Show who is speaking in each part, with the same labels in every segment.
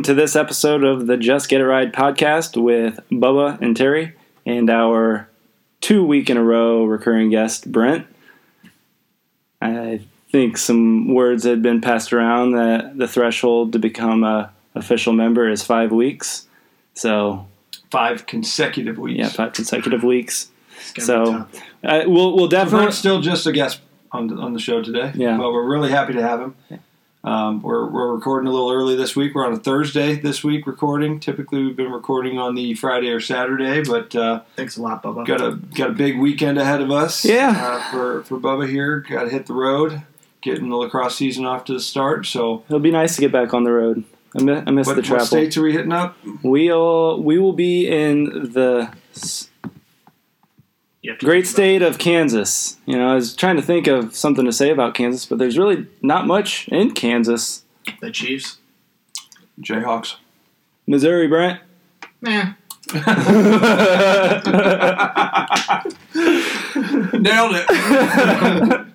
Speaker 1: welcome to this episode of the Just Get It Right podcast with Bubba and Terry and our two week in a row recurring guest, Brent. I think some words had been passed around that the threshold to become a official member is five weeks. So,
Speaker 2: Five consecutive weeks.
Speaker 1: yeah, five consecutive weeks.
Speaker 3: It's gonna be
Speaker 1: So, uh, we'll, we'll definitely.
Speaker 2: Brent's still just a guest on the, on the show today.
Speaker 1: Yeah.
Speaker 2: But we're really happy to have him. Um, we're, we're recording a little early this week. We're on a Thursday this week recording. Typically, we've been recording on the Friday or Saturday, but uh,
Speaker 3: Thanks a lot, Bubba.
Speaker 2: got a got a big weekend ahead of us.
Speaker 1: Yeah.
Speaker 2: Uh, for for Bubba here, got to hit the road, getting the lacrosse season off to the start. So,
Speaker 1: It'll be nice to get back on the road. I miss, I miss
Speaker 2: what,
Speaker 1: the
Speaker 2: what
Speaker 1: travel.
Speaker 2: states are we hitting up?
Speaker 1: We'll we will be in the s-
Speaker 3: You have to
Speaker 1: great state of Kansas. You know, I was trying to think of something to say about Kansas, but there's really not much in Kansas.
Speaker 3: The Chiefs.
Speaker 2: Jayhawks.
Speaker 1: Missouri, Brent.
Speaker 3: Nah.
Speaker 2: Nailed it.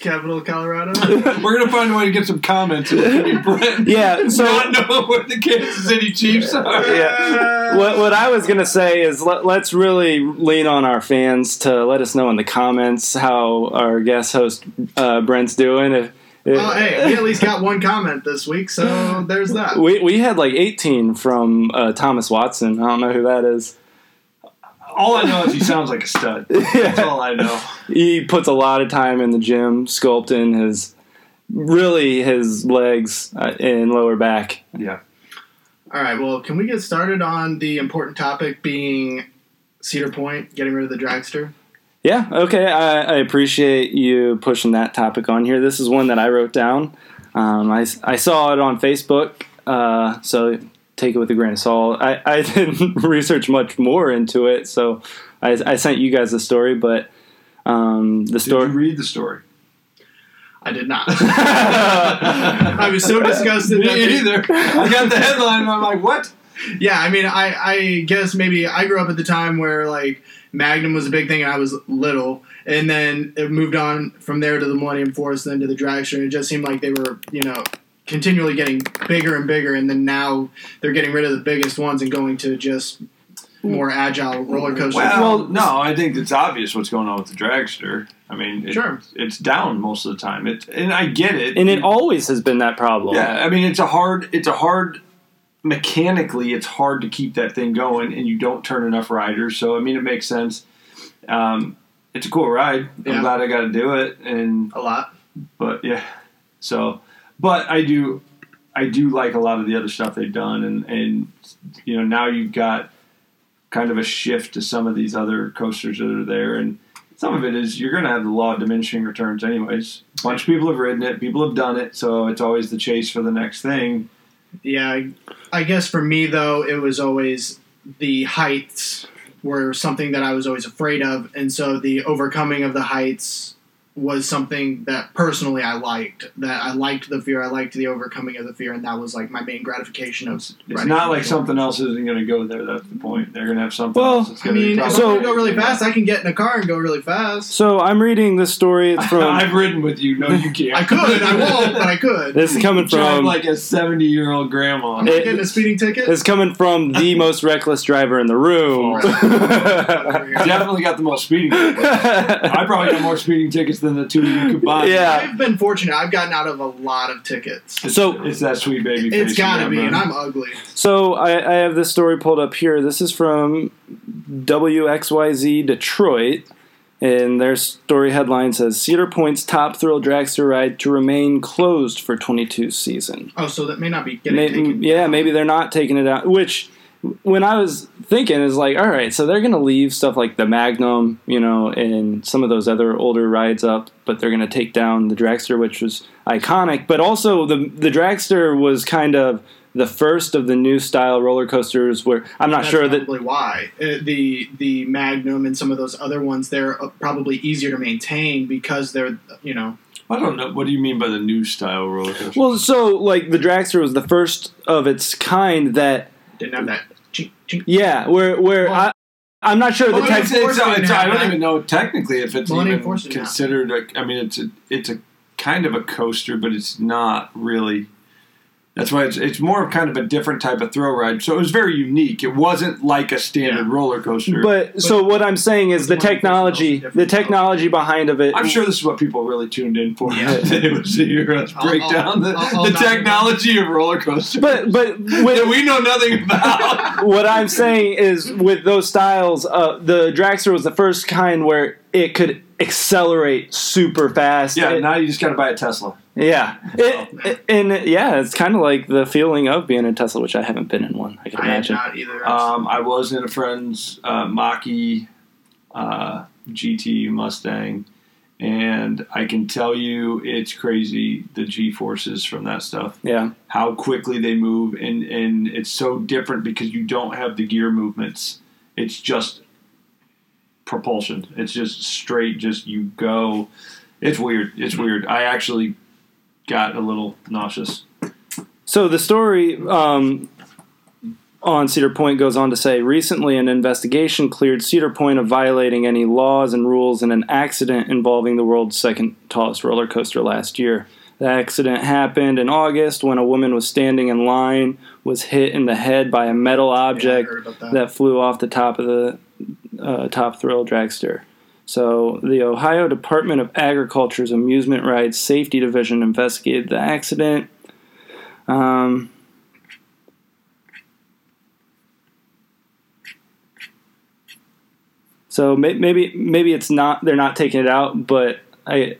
Speaker 3: Capital of Colorado.
Speaker 2: We're gonna find a way to get some comments. And Brent
Speaker 1: yeah. So
Speaker 2: not know what the Kansas City Chiefs are.
Speaker 1: yeah. What, what I was going to say is let, let's really lean on our fans to let us know in the comments how our guest host uh, Brent's doing. If, if,
Speaker 3: well, hey, we at least got one comment this week, so there's that.
Speaker 1: we, we had like 18 from uh, Thomas Watson. I don't know who that is.
Speaker 2: All I know is he sounds like a stud. That's all I know.
Speaker 1: he puts a lot of time in the gym sculpting his really his legs uh, and lower back
Speaker 2: Yeah.
Speaker 3: All right, well, can we get started on the important topic being Cedar Point getting rid of the dragster?
Speaker 1: yeah okay I, I appreciate you pushing that topic on here this is one that i wrote down um, I, I saw it on facebook uh, so take it with a grain of salt i, I didn't research much more into it so i, I sent you guys the story but um, the
Speaker 2: Did
Speaker 1: story
Speaker 2: you read the story?
Speaker 3: I did not. I was so disgusted.
Speaker 2: Me
Speaker 3: that
Speaker 2: either. I got the headline and I'm like, what?
Speaker 3: Yeah, I mean, I, I guess maybe I grew up at the time where like Magnum was a big thing and I was little, and then it moved on from there to the Millennium Force, then to the Dragster, and it just seemed like they were, you know, continually getting bigger and bigger, and then now they're getting rid of the biggest ones and going to just more agile roller coasters.
Speaker 2: Well, no, I think it's obvious what's going on with the dragster. I mean, it,
Speaker 3: Sure.
Speaker 2: it's down most of the time. It, and I get it.
Speaker 1: and it always has been that problem
Speaker 2: Yeah, I mean, it's a hard. It's a hard. Mechanically, it's hard to keep that thing going, and you don't turn enough riders. So, I mean, it makes sense. Um, it's a cool ride. I'm glad I got to do it, and
Speaker 3: a lot.
Speaker 2: but yeah. So, but I do, I do like a lot of the other stuff they've done, and and you know now you've got kind of a shift to some of these other coasters that are there, and some of it is you're going to have the law of diminishing returns, anyways. A bunch of people have ridden it, people have done it, so it's always the chase for the next thing.
Speaker 3: Yeah, I, I guess for me though, it was always the heights were something that I was always afraid of, and so the overcoming of the heights was something that personally I liked. That I liked the fear, I liked the overcoming of the fear, and that was like my main gratification of.
Speaker 2: It's, it's not like something else isn't going to go there. That's the point. They're going to have something
Speaker 1: Well,
Speaker 2: else. That's
Speaker 3: I
Speaker 2: gonna
Speaker 3: mean,
Speaker 2: be
Speaker 3: if I'm
Speaker 1: So-
Speaker 3: gonna go really fast, I can get in a car and go really fast.
Speaker 1: so i'm reading this story it's from
Speaker 2: I've ridden with you. No, you can't.
Speaker 3: I could, I won't, but I could.
Speaker 1: this is coming
Speaker 2: Drive
Speaker 1: from
Speaker 2: like a seventy-year-old grandma.
Speaker 3: I'm
Speaker 1: it-
Speaker 3: getting a speeding ticket.
Speaker 1: It's coming from the most reckless driver in the room.
Speaker 2: Definitely got the most speeding. tickets. I probably got more speeding tickets than the two of you combined.
Speaker 1: Yeah.
Speaker 3: I've been fortunate. I've gotten out of a lot of tickets.
Speaker 1: So-
Speaker 2: it's that sweet baby. face
Speaker 3: It's got to be, and. I'm ugly.
Speaker 1: so I, I have this story pulled up here. This is from WXYZ Detroit. And their story headline says Cedar Point's top thrill dragster ride to remain closed for 22 season.
Speaker 3: Oh, so that may not be getting
Speaker 1: May-
Speaker 3: taken.
Speaker 1: yeah, maybe they're not taking it out. Which, when I was thinking, is like, all right, so they're going to leave stuff like the Magnum, you know, and some of those other older rides up, but they're going to take down the dragster, which was iconic. But also, the the dragster was kind of the first of the new style roller coasters. Where I'm not
Speaker 3: That's
Speaker 1: sure that
Speaker 3: probably why Uh, the the Magnum and some of those other ones they're uh, probably easier to maintain because they're you know
Speaker 2: I don't know. What do you mean by the new style roller coaster?
Speaker 1: Well, so like the dragster was the first of its kind that,
Speaker 3: didn't have that. Chink, chink.
Speaker 1: yeah, where where
Speaker 3: Well-
Speaker 1: I. I'm not sure the
Speaker 3: Well,
Speaker 1: tech.
Speaker 2: it's, it's, it's, I don't even know technically if it's
Speaker 3: Millennium
Speaker 2: even
Speaker 3: Force didn't have
Speaker 2: considered. A, I mean, it's a it's a kind of a coaster, but it's not really. That's why it's it's more of kind of a different type of thrill ride. So it was very unique. It wasn't like a standard
Speaker 3: Yeah.
Speaker 2: roller coaster.
Speaker 1: But so what I'm saying is the
Speaker 3: But the one
Speaker 1: technology, the technology behind of it.
Speaker 2: I'm sure this is what people really tuned in for.
Speaker 3: Yeah.
Speaker 2: it was to hear us break
Speaker 3: I'll-
Speaker 2: down the,
Speaker 3: I'll- I'll
Speaker 2: the technology of roller coasters
Speaker 1: But but
Speaker 2: that
Speaker 1: with,
Speaker 2: we know nothing about.
Speaker 1: what I'm saying is with those styles, uh, the dragster was the first kind where it could accelerate super fast.
Speaker 2: yeah,
Speaker 1: It-
Speaker 2: now you just got to buy a Tesla.
Speaker 1: Yeah, It- it- and yeah, it's kind of like the feeling of being in Tesla, which I haven't been in one. I can
Speaker 3: I
Speaker 1: imagine.
Speaker 3: not either.
Speaker 2: Um, I was in a friend's uh, Mach-E uh, GT Mustang, and I can tell you it's crazy the G forces from that stuff.
Speaker 1: Yeah,
Speaker 2: How quickly they move, and and it's so different because you don't have the gear movements. It's just propulsion. It's just straight. Just you go. It's weird. It's weird. I actually got a little nauseous.
Speaker 1: So the story um, on Cedar Point goes on to say recently an investigation cleared Cedar Point of violating any laws and rules in an accident involving the world's second tallest roller coaster last year. The accident happened in August when a woman was standing in line, was hit in the head by a metal object
Speaker 3: heard about that.
Speaker 1: that flew off the top of the uh, Top Thrill dragster. So, the Ohio Department of Agriculture's Amusement Rides Safety Division investigated the accident. Um, so may- maybe maybe it's not they're not taking it out, but I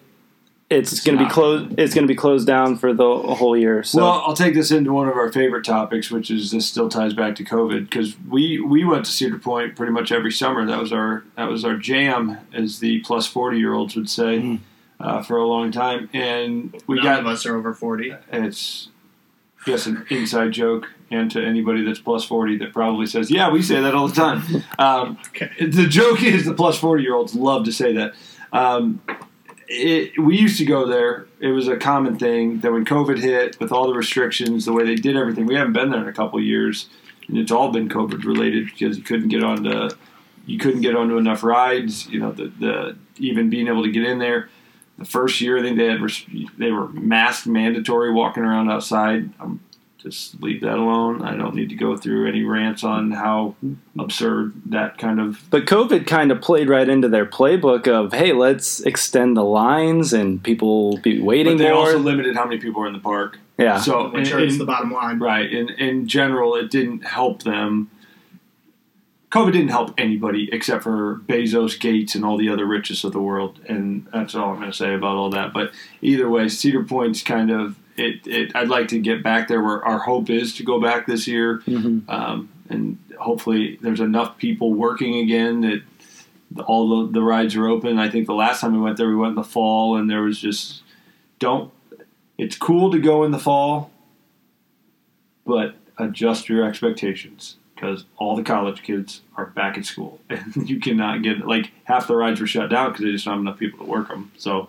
Speaker 1: it's,
Speaker 2: It's
Speaker 1: going to be closed. It's going to be closed down for the whole year. So
Speaker 2: Well, I'll take this into one of our favorite topics, which is this still ties back to COVID because we we went to Cedar Point pretty much every summer. That was our that was our jam, as the plus forty year olds would say,
Speaker 1: Mhm.
Speaker 2: uh, for a long time. And we
Speaker 3: None
Speaker 2: got
Speaker 3: of us are over forty.
Speaker 2: it's just an inside joke, and to anybody that's plus forty that probably says, "Yeah, we say that all the time." Um,
Speaker 3: Okay.
Speaker 2: the joke is the plus 40 year olds love to say that. Um, it, we used to go there. It was a common thing that when COVID hit, with all the restrictions, the way they did everything, we haven't been there in a couple years, and it's all been COVID related because you couldn't get onto you couldn't get onto enough rides. You know, the, the even being able to get in there. The first year, I think they had they were mask mandatory walking around outside. Um, just leave that alone. I don't need to go through any rants on how absurd that kind of
Speaker 1: But COVID kind of played right into their playbook of, hey, let's extend the lines and people be waiting
Speaker 2: But they
Speaker 1: more.
Speaker 2: also limited how many people are in the park.
Speaker 1: yeah.
Speaker 2: So
Speaker 3: Which
Speaker 2: in,
Speaker 3: hurts the bottom line.
Speaker 2: right in in general, it didn't help them. COVID didn't help anybody except for Bezos, Gates, and all the other richest of the world, and that's all I'm going to say about all that. But either way, Cedar Point's kind of it. it I'd like to get back there where our hope is to go back this year,
Speaker 1: Mhm.
Speaker 2: um, and hopefully there's enough people working again that all the, the rides are open. I think the last time we went there, we went in the fall, and there was just don't. It's cool to go in the fall, but adjust your expectations because all the college kids are back at school, and you cannot get like half the rides were shut down because they just don't have enough people to work them. So,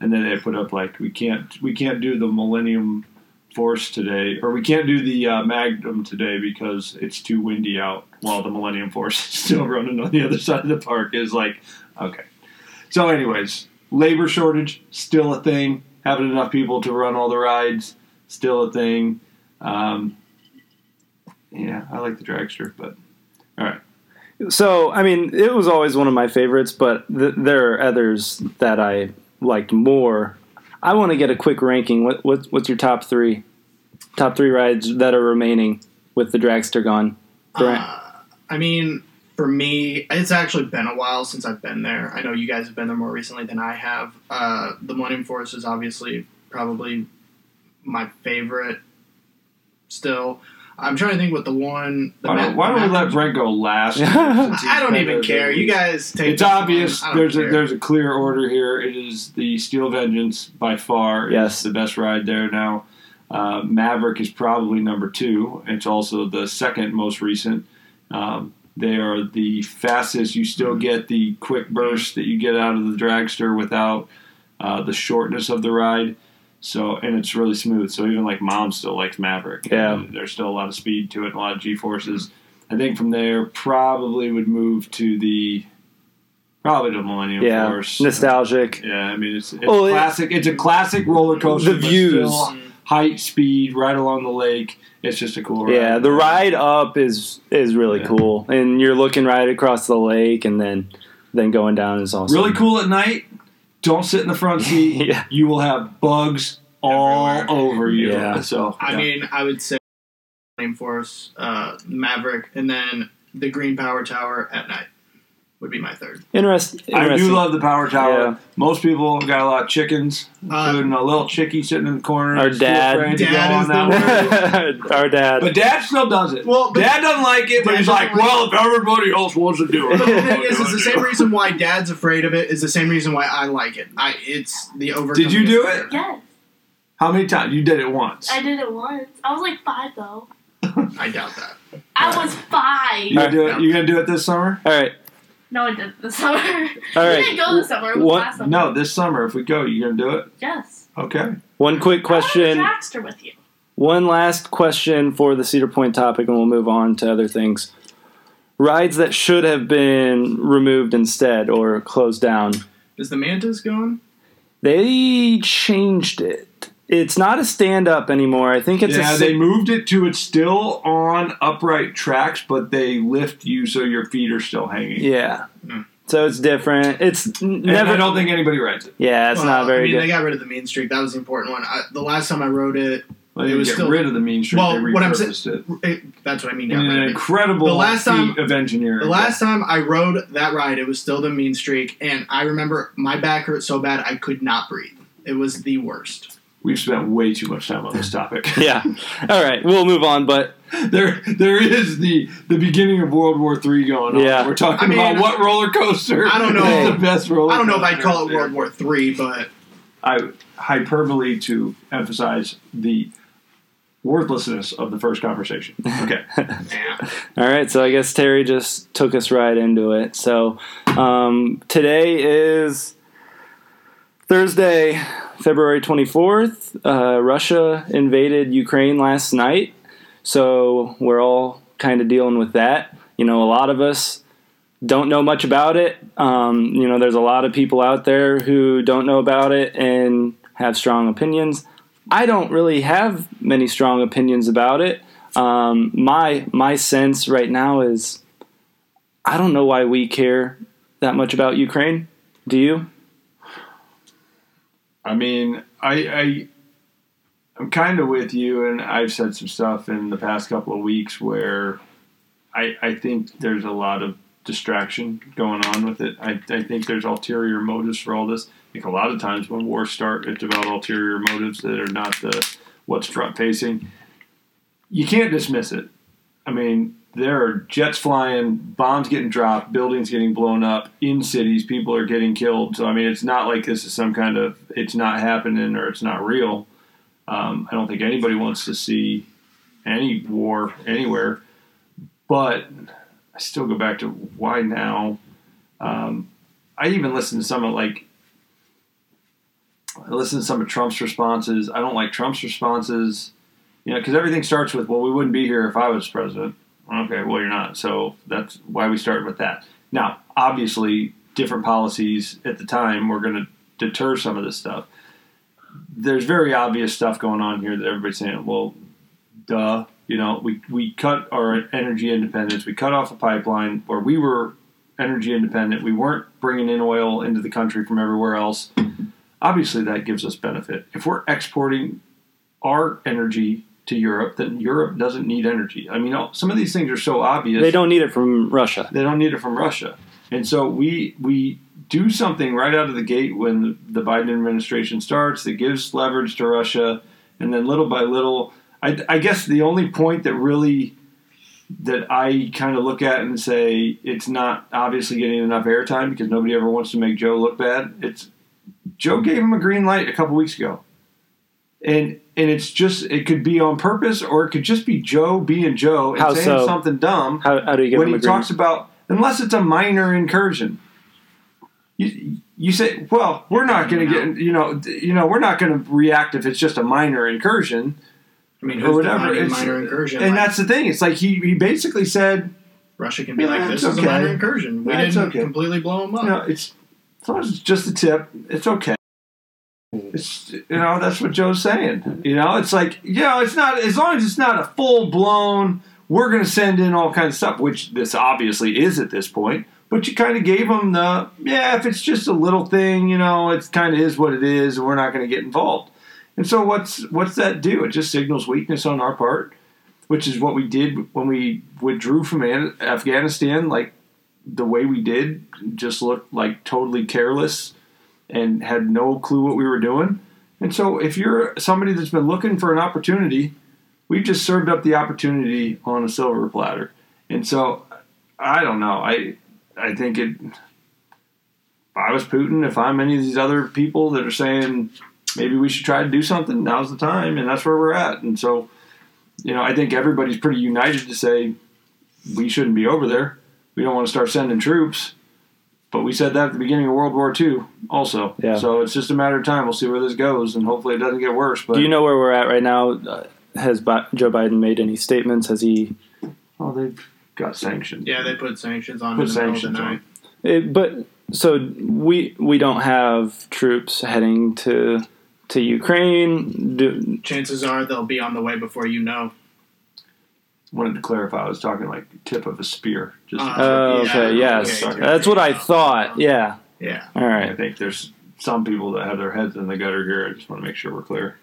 Speaker 2: and then they put up like we can't we can't do the Millennium Force today, or we can't do the uh, Magnum today because it's too windy out. While the Millennium Force is still running on the other side of the park is like okay. So, anyways, labor shortage still a thing. Having enough people to run all the rides still a thing. Um, yeah, I like the dragster, but all right.
Speaker 1: So, I mean, it was always one of my favorites, but th- there are others that I liked more. I want to get a quick ranking. What, what what's your top three? Top three rides that are remaining with the dragster gone.
Speaker 3: Uh, I mean, for me, it's actually been a while since I've been there. I know you guys have been there more recently than I have. Uh, the Millennium Force is obviously probably my favorite. Still, I'm trying to think what the one. The
Speaker 2: Why don't, why don't we let Brent go last?
Speaker 1: I
Speaker 2: since he's
Speaker 3: I don't even care. You guys take.
Speaker 2: It's obvious.
Speaker 3: I don't
Speaker 2: There's a there's a clear order here. It is the Steel Vengeance by far.
Speaker 1: Yes.
Speaker 2: the best ride there now. Uh, Maverick is probably number two. It's also the second most recent. Um, they are the fastest. You still get the quick burst that you get out of the dragster without uh, the shortness of the ride. So and it's really smooth. So even like mom still likes Maverick.
Speaker 1: Yeah.
Speaker 2: There's still a lot of speed to it, and a lot of G forces. I think from there probably would move to the probably to Millennium
Speaker 1: yeah,
Speaker 2: Force.
Speaker 1: nostalgic.
Speaker 2: Yeah, I mean it's, it's
Speaker 1: Well,
Speaker 2: classic. it's a classic roller coaster.
Speaker 1: The views.
Speaker 2: height, speed, right along the lake. It's just a cool ride.
Speaker 1: Yeah, the ride up is is really
Speaker 2: Yeah.
Speaker 1: cool, and you're looking right across the lake, and then then going down is awesome.
Speaker 2: Really cool at night. Don't sit in the front seat.
Speaker 1: Yeah.
Speaker 2: You will have bugs all
Speaker 3: Everywhere.
Speaker 2: over you.
Speaker 1: Yeah.
Speaker 2: So
Speaker 3: I
Speaker 2: yeah.
Speaker 3: mean, I would say Flame Force, uh, Maverick, and then the Green Power Tower at night would be my third.
Speaker 1: Interest,
Speaker 2: I do love the power tower.
Speaker 1: Yeah.
Speaker 2: Most people got a lot of chickens,
Speaker 3: Uh,
Speaker 2: including a little chickie sitting in the corner.
Speaker 1: Our
Speaker 2: It's
Speaker 1: dad-
Speaker 2: afraid
Speaker 3: Dad
Speaker 2: on
Speaker 3: is
Speaker 2: that
Speaker 3: the
Speaker 2: one.
Speaker 1: Our dad.
Speaker 2: But dad still does it.
Speaker 3: Well, but-
Speaker 2: dad doesn't like it, but he's like,
Speaker 3: like
Speaker 2: well, if everybody else wants to do it.
Speaker 3: But the thing is, it's the same reason why Dad's afraid of it. Is the same reason why I like it. I it's the over.
Speaker 2: Did you do it?
Speaker 4: Yes,
Speaker 2: How many times? You did it once.
Speaker 4: I did it once. I was like five though.
Speaker 3: I doubt that.
Speaker 4: I was five.
Speaker 2: You gonna do it? You gonna do it this summer?
Speaker 1: All right,
Speaker 4: No, I did this summer.
Speaker 1: all
Speaker 4: we didn't go this summer. It was
Speaker 1: What-
Speaker 4: last summer.
Speaker 2: No, this summer. If we go, you gonna do it?
Speaker 4: Yes.
Speaker 2: Okay.
Speaker 1: One quick question.
Speaker 4: I want to Dragster with you.
Speaker 1: One last question for the Cedar Point topic, and we'll move on to other things. Rides that should have been removed instead or closed down.
Speaker 3: Is the Mantis gone?
Speaker 1: They changed it. It's not a stand up anymore. I think it's
Speaker 2: yeah,
Speaker 1: a
Speaker 2: they moved it to it's still on upright tracks, but they lift you so your feet are still hanging.
Speaker 1: Yeah.
Speaker 3: Hmm.
Speaker 1: So it's different. It's n-
Speaker 2: And
Speaker 1: never.
Speaker 2: I don't think anybody rides it.
Speaker 1: yeah, it's
Speaker 3: Well,
Speaker 1: not
Speaker 3: I mean,
Speaker 1: good.
Speaker 3: they got rid of the Mean Streak. That was the important one. I, the last time I rode it,
Speaker 2: Well, they
Speaker 3: It was
Speaker 2: get
Speaker 3: still-
Speaker 2: rid of the mean streak.
Speaker 3: Well,
Speaker 2: they
Speaker 3: what I'm
Speaker 2: saying, it.
Speaker 3: it that's what I mean.
Speaker 2: In an
Speaker 3: rid of it.
Speaker 2: incredible
Speaker 3: The last
Speaker 2: feat
Speaker 3: time-
Speaker 2: of engineering.
Speaker 3: The last time I rode that ride, it was still the Mean Streak, and I remember my back hurt so bad I could not breathe. It was the worst.
Speaker 2: We've spent way too much time on this topic.
Speaker 1: yeah. All right, we'll move on. But
Speaker 2: there, there is the the beginning of World War Three going on.
Speaker 1: Yeah.
Speaker 2: We're talking
Speaker 3: I mean,
Speaker 2: about what roller coaster.
Speaker 3: I don't know.
Speaker 2: is the best roller.
Speaker 3: I don't know if I'd call it. World War Three, but
Speaker 2: I hyperbole to emphasize the worthlessness of the first conversation. Okay.
Speaker 1: All right, so I guess Terry just took us right into it. So um, today is Thursday, February 24th. Uh, Russia invaded Ukraine last night, so we're all kind of dealing with that. You know, a lot of us don't know much about it. Um, you know, there's a lot of people out there who don't know about it and have strong opinions. I don't really have many strong opinions about it. Um, my my sense right now is I don't know why we care that much about Ukraine. Do you?
Speaker 2: I mean, I, I I'm kind of with you, and I've said some stuff in the past couple of weeks where I I think there's a lot of distraction going on with it. I, I think there's ulterior motives for all this. Think a lot of times when wars start, it's about ulterior motives that are not the what's front facing. You can't dismiss it. I mean, there are jets flying, bombs getting dropped, buildings getting blown up in cities, people are getting killed. So I mean, it's not like this is some kind of it's not happening or it's not real. Um, I don't think anybody wants to see any war anywhere, but I still go back to why now. Um, I even listen to some of like I listen to some of Trump's responses. I don't like Trump's responses, you know, because everything starts with, "Well, we wouldn't be here if I was president." Okay, well, you're not, so that's why we started with that. Now, obviously, different policies at the time were going to deter some of this stuff. There's very obvious stuff going on here that everybody's saying, "Well, duh." You know, we we cut our energy independence. We cut off a pipeline where we were energy independent. We weren't bringing in oil into the country from everywhere else. Obviously, that gives us benefit. If we're exporting our energy to Europe, then Europe doesn't need energy. I mean, some of these things are so obvious.
Speaker 1: They don't need it from Russia.
Speaker 2: They don't need it from Russia, and so we we do something right out of the gate when the, the Biden administration starts that gives leverage to Russia, and then little by little, I, I guess the only point that really that I kind of look at and say it's not obviously getting enough airtime because nobody ever wants to make Joe look bad. It's Joe gave him a green light a couple weeks ago, and and it's just it could be on purpose or it could just be Joe being Joe and
Speaker 1: How
Speaker 2: saying
Speaker 1: so?
Speaker 2: something dumb
Speaker 1: How, how do you get
Speaker 2: when he
Speaker 1: agreement?
Speaker 2: talks about unless it's a minor incursion. You, you say, well, we're not going to get, you know you know, we're not going to react if it's just a minor incursion
Speaker 3: I mean,
Speaker 2: or whatever.
Speaker 3: defining
Speaker 2: It's-
Speaker 3: minor incursion.
Speaker 2: and
Speaker 3: Like,
Speaker 2: that's the thing. It's like he, he basically said,
Speaker 3: Russia can be
Speaker 2: Yeah,
Speaker 3: like,
Speaker 2: it's
Speaker 3: "This is
Speaker 2: okay.
Speaker 3: a minor incursion. We
Speaker 2: That's
Speaker 3: didn't
Speaker 2: okay.
Speaker 3: completely blow them up."
Speaker 2: you know, it's as long as it's just a tip, it's okay. It's you know that's what Joe's saying. You know, it's like you know, it's not as long as it's not a full blown. We're going to send in all kinds of stuff, which this obviously is at this point. But you kind of gave them the yeah. If it's just a little thing, you know, it kind of is what it is, and we're not going to get involved. And so what's what's that do? It just signals weakness on our part, which is what we did when we withdrew from Afghanistan. Like the way we did, just looked like totally careless and had no clue what we were doing. And so if you're somebody that's been looking for an opportunity, we've just served up the opportunity on a silver platter. And so I don't know. I I think it. If I was Putin, if I'm any of these other people that are saying maybe we should try to do something, now's the time, and that's where we're at. And so, you know, I think everybody's pretty united to say we shouldn't be over there. We don't want to start sending troops. But we said that at the beginning of World War II, also.
Speaker 1: Yeah.
Speaker 2: So it's just a matter of time. We'll see where this goes, and hopefully it doesn't get worse. But
Speaker 1: Do you know where we're at right now? Uh, has Bi- Joe Biden made any statements? Has he?
Speaker 2: oh, they've got sanctions.
Speaker 3: Yeah, they put sanctions on
Speaker 2: Put
Speaker 3: in the middle of the
Speaker 2: sanctions
Speaker 3: night.
Speaker 1: It, but so we we don't have troops heading to to Ukraine. Do,
Speaker 3: Chances are they'll be on the way before you know.
Speaker 2: Wanted to clarify. I was talking like tip of a spear. Just
Speaker 3: Uh,
Speaker 1: oh,
Speaker 3: Yeah,
Speaker 1: okay. Yes,
Speaker 2: okay.
Speaker 1: that's what I thought. Yeah.
Speaker 3: Yeah.
Speaker 1: All right.
Speaker 2: I think there's some people that have their heads in the gutter here. I just want to make sure we're clear.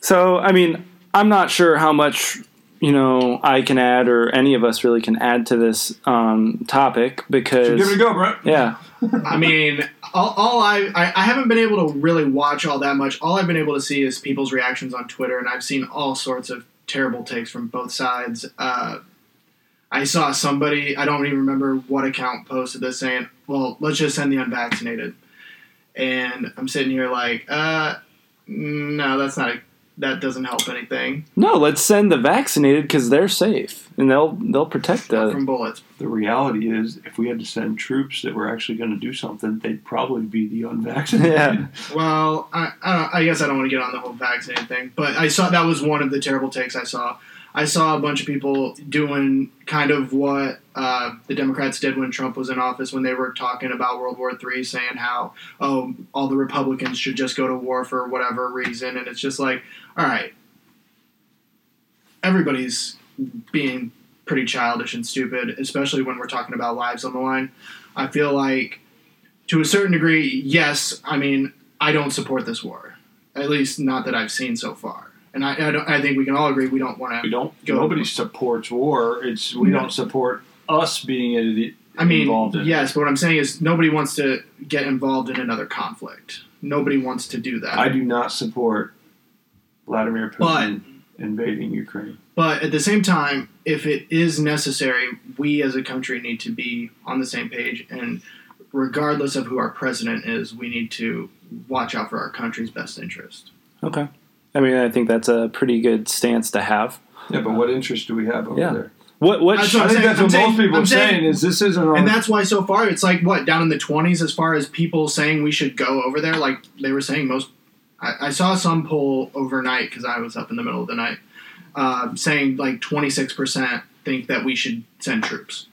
Speaker 1: So I mean, I'm not sure how much you know I can add, or any of us really can add to this um, topic because
Speaker 2: So give it a go, Brett.
Speaker 1: yeah,
Speaker 3: I mean, all, all I, I I haven't been able to really watch all that much. All I've been able to see is people's reactions on Twitter, and I've seen all sorts of terrible takes from both sides. Uh, I saw somebody I don't even remember what account posted this saying, "Well, let's just send the unvaccinated," and I'm sitting here like, uh, no, that's not a, that doesn't help anything
Speaker 1: no, let's send the vaccinated because they're safe and they'll they'll protect us.
Speaker 3: from bullets.
Speaker 2: The reality is, if we had to send troops that were actually going to do something, they'd probably be the unvaccinated.
Speaker 1: Yeah.
Speaker 3: Well, I, I, don't, I guess I don't want to get on the whole vaccinated thing, but I saw that was one of the terrible takes I saw. I saw a bunch of people doing kind of what uh, the Democrats did when Trump was in office, when they were talking about World War III, saying how oh all the Republicans should just go to war for whatever reason, and it's just like, all right, everybody's being pretty childish and stupid, especially when we're talking about lives on the line. I feel like to a certain degree, yes. I mean, I don't support this war, at least not that I've seen so far. And I, I, don't, I think we can all agree we don't want to.
Speaker 2: We don't.
Speaker 3: Go.
Speaker 2: Nobody supports war. It's we
Speaker 3: No.
Speaker 2: don't support us being in,
Speaker 3: I mean,
Speaker 2: involved in. it.
Speaker 3: yes, but what I'm saying is nobody wants to get involved in another conflict. Nobody wants to do that.
Speaker 2: I do not support Vladimir Putin invading Ukraine.
Speaker 3: But at the same time, if it is necessary, we as a country need to be on the same page. And regardless of who our president is, we need to watch out for our country's best interest.
Speaker 1: Okay. I mean, I think that's a pretty good stance to have.
Speaker 2: Yeah, but what interest do we have over
Speaker 1: Yeah.
Speaker 2: there?
Speaker 1: What what
Speaker 3: That's
Speaker 1: sh-
Speaker 3: what
Speaker 2: I
Speaker 3: I'm
Speaker 2: think
Speaker 3: saying-
Speaker 2: that's
Speaker 3: I'm
Speaker 2: what
Speaker 3: saying-
Speaker 2: most people
Speaker 3: I'm
Speaker 2: are saying,
Speaker 3: saying-
Speaker 2: is this isn't our
Speaker 3: And that's why so far it's like what down in the twenties as far as people saying we should go over there. Like they were saying, most I, I saw some poll overnight because I was up in the middle of the night, uh, saying like twenty six percent think that we should send troops,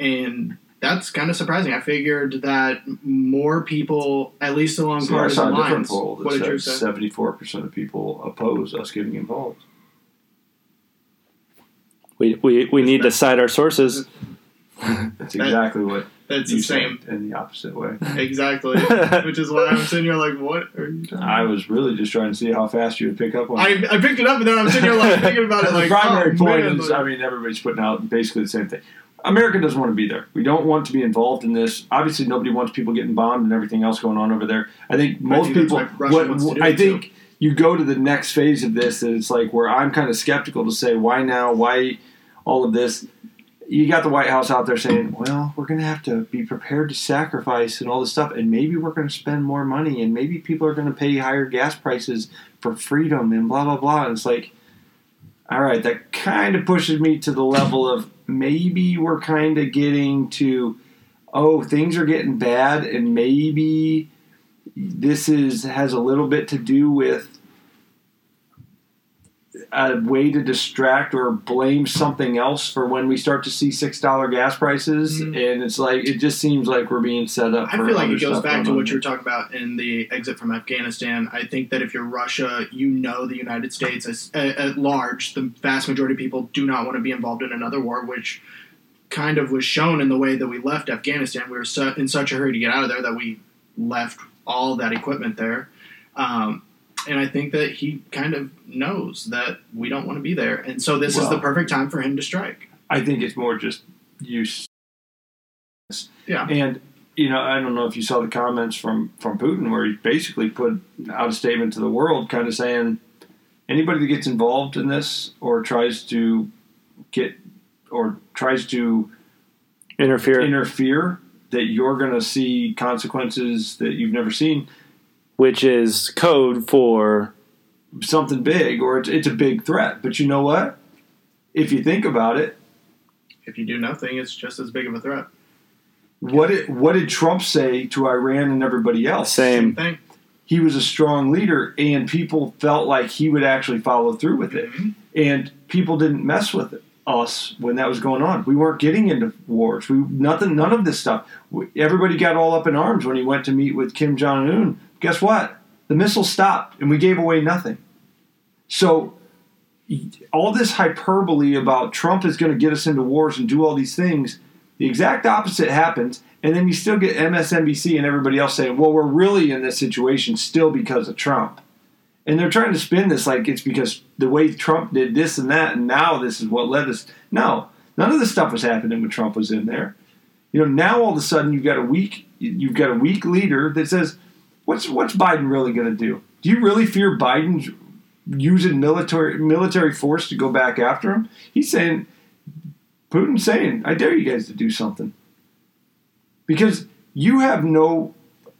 Speaker 3: and that's kind of surprising. I figured that more people, at least along
Speaker 2: See, I
Speaker 3: partisan
Speaker 2: saw a different
Speaker 3: lines,
Speaker 2: poll
Speaker 3: what did you
Speaker 2: that
Speaker 3: say?
Speaker 2: said seventy-four percent of people oppose us getting involved.
Speaker 1: we we, we need to cite our sources.
Speaker 2: That's exactly what You
Speaker 3: the same,
Speaker 2: in the opposite way.
Speaker 3: exactly. Which is why I'm sitting here like, what are you talking?
Speaker 2: I was really just trying to see how fast you would pick up on.
Speaker 3: I. I picked it up and then I'm sitting here like thinking about it like
Speaker 2: the primary
Speaker 3: oh,
Speaker 2: point
Speaker 3: man,
Speaker 2: is,
Speaker 3: like-
Speaker 2: I mean, everybody's putting out basically the same thing. America doesn't want to be there. We don't want to be involved in this. Obviously, nobody wants people getting bombed and everything else going on over there. I think most
Speaker 3: think
Speaker 2: people. What,
Speaker 3: wants to do
Speaker 2: I
Speaker 3: it, too.
Speaker 2: think you go to the next phase of this, and it's like where I'm kind of skeptical to say why now, why all of this. You got the White House out there saying, "Well, we're going to have to be prepared to sacrifice and all this stuff, and maybe we're going to spend more money, and maybe people are going to pay higher gas prices for freedom, and blah blah blah." And it's like, all right, that kind of pushes me to the level of maybe we're kind of getting to, oh, things are getting bad, and maybe this is has a little bit to do with a way to distract or blame something else for when we start to see six dollar gas prices,
Speaker 3: Mhm.
Speaker 2: and it's like it just seems like we're being set up.
Speaker 3: I feel like it goes back to what you were talking about in the exit from Afghanistan. I think that if you're Russia, you know the United States as, at, at large, the vast majority of people do not want to be involved in another war, which kind of was shown in the way that we left Afghanistan. We were so, in such a hurry to get out of there that we left all that equipment there. Um, and I think that he kind of knows that we don't want to be there. And so this is the perfect time for him to strike.
Speaker 2: I think it's more just use.
Speaker 3: Yeah.
Speaker 2: And you know, I don't know if you saw the comments from from Putin where he basically put out a statement to the world, kind of saying anybody that gets involved in this or tries to get or tries to
Speaker 1: Interfere,
Speaker 2: interfere, that you're going to see consequences that you've never seen.
Speaker 1: Which is code for
Speaker 2: Something big, or it's, it's a big threat. But you know what? If you think about it,
Speaker 3: If you do nothing, it's just as big of a threat.
Speaker 2: what did what did Trump say to Iran and everybody else?
Speaker 1: same.
Speaker 3: thing.
Speaker 2: he was a strong leader and people felt like he would actually follow through with it
Speaker 3: Mhm.
Speaker 2: and people didn't mess with it, us when that was going on we weren't getting into wars we nothing none of this stuff We- everybody got all up in arms when he went to meet with kim jong-un guess what the missile stopped and we gave away nothing so all this hyperbole about trump is going to get us into wars and do all these things the exact opposite happens and then you still get MSNBC and everybody else saying, well, we're really in this situation still because of Trump. And they're trying to spin this like it's because the way Trump did this and that, and now this is what led us. No, none of this stuff was happening when Trump was in there. You know, now all of a sudden you've got a weak, you've got a weak leader that says, "What's what's Biden really going to do? Do you really fear Biden's using military military force to go back after him?" He's saying, Putin's saying, "I dare you guys to do something." because you have no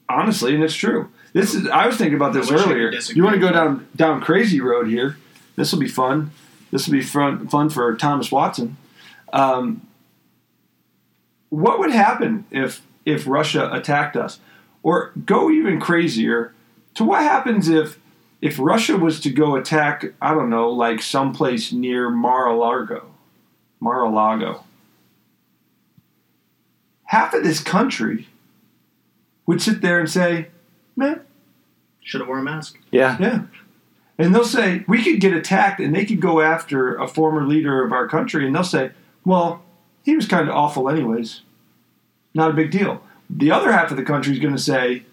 Speaker 2: honestly and it's true. This is i was thinking about this
Speaker 3: I wish I could
Speaker 2: earlier. you want to go down down crazy road here? This will be fun. This will be fun fun for thomas watson. Um, what would happen if if russia attacked us or go even crazier to what happens if if russia was to go attack i don't know like someplace near mar-a-lago mar-a-lago half of this country would sit there and say, man,
Speaker 3: Should have worn a mask.
Speaker 1: Yeah,
Speaker 2: yeah. And they'll say, we could get attacked and they could go after a former leader of our country and they'll say, well, he was kind of awful anyways. Not a big deal. The other half of the country is going to say,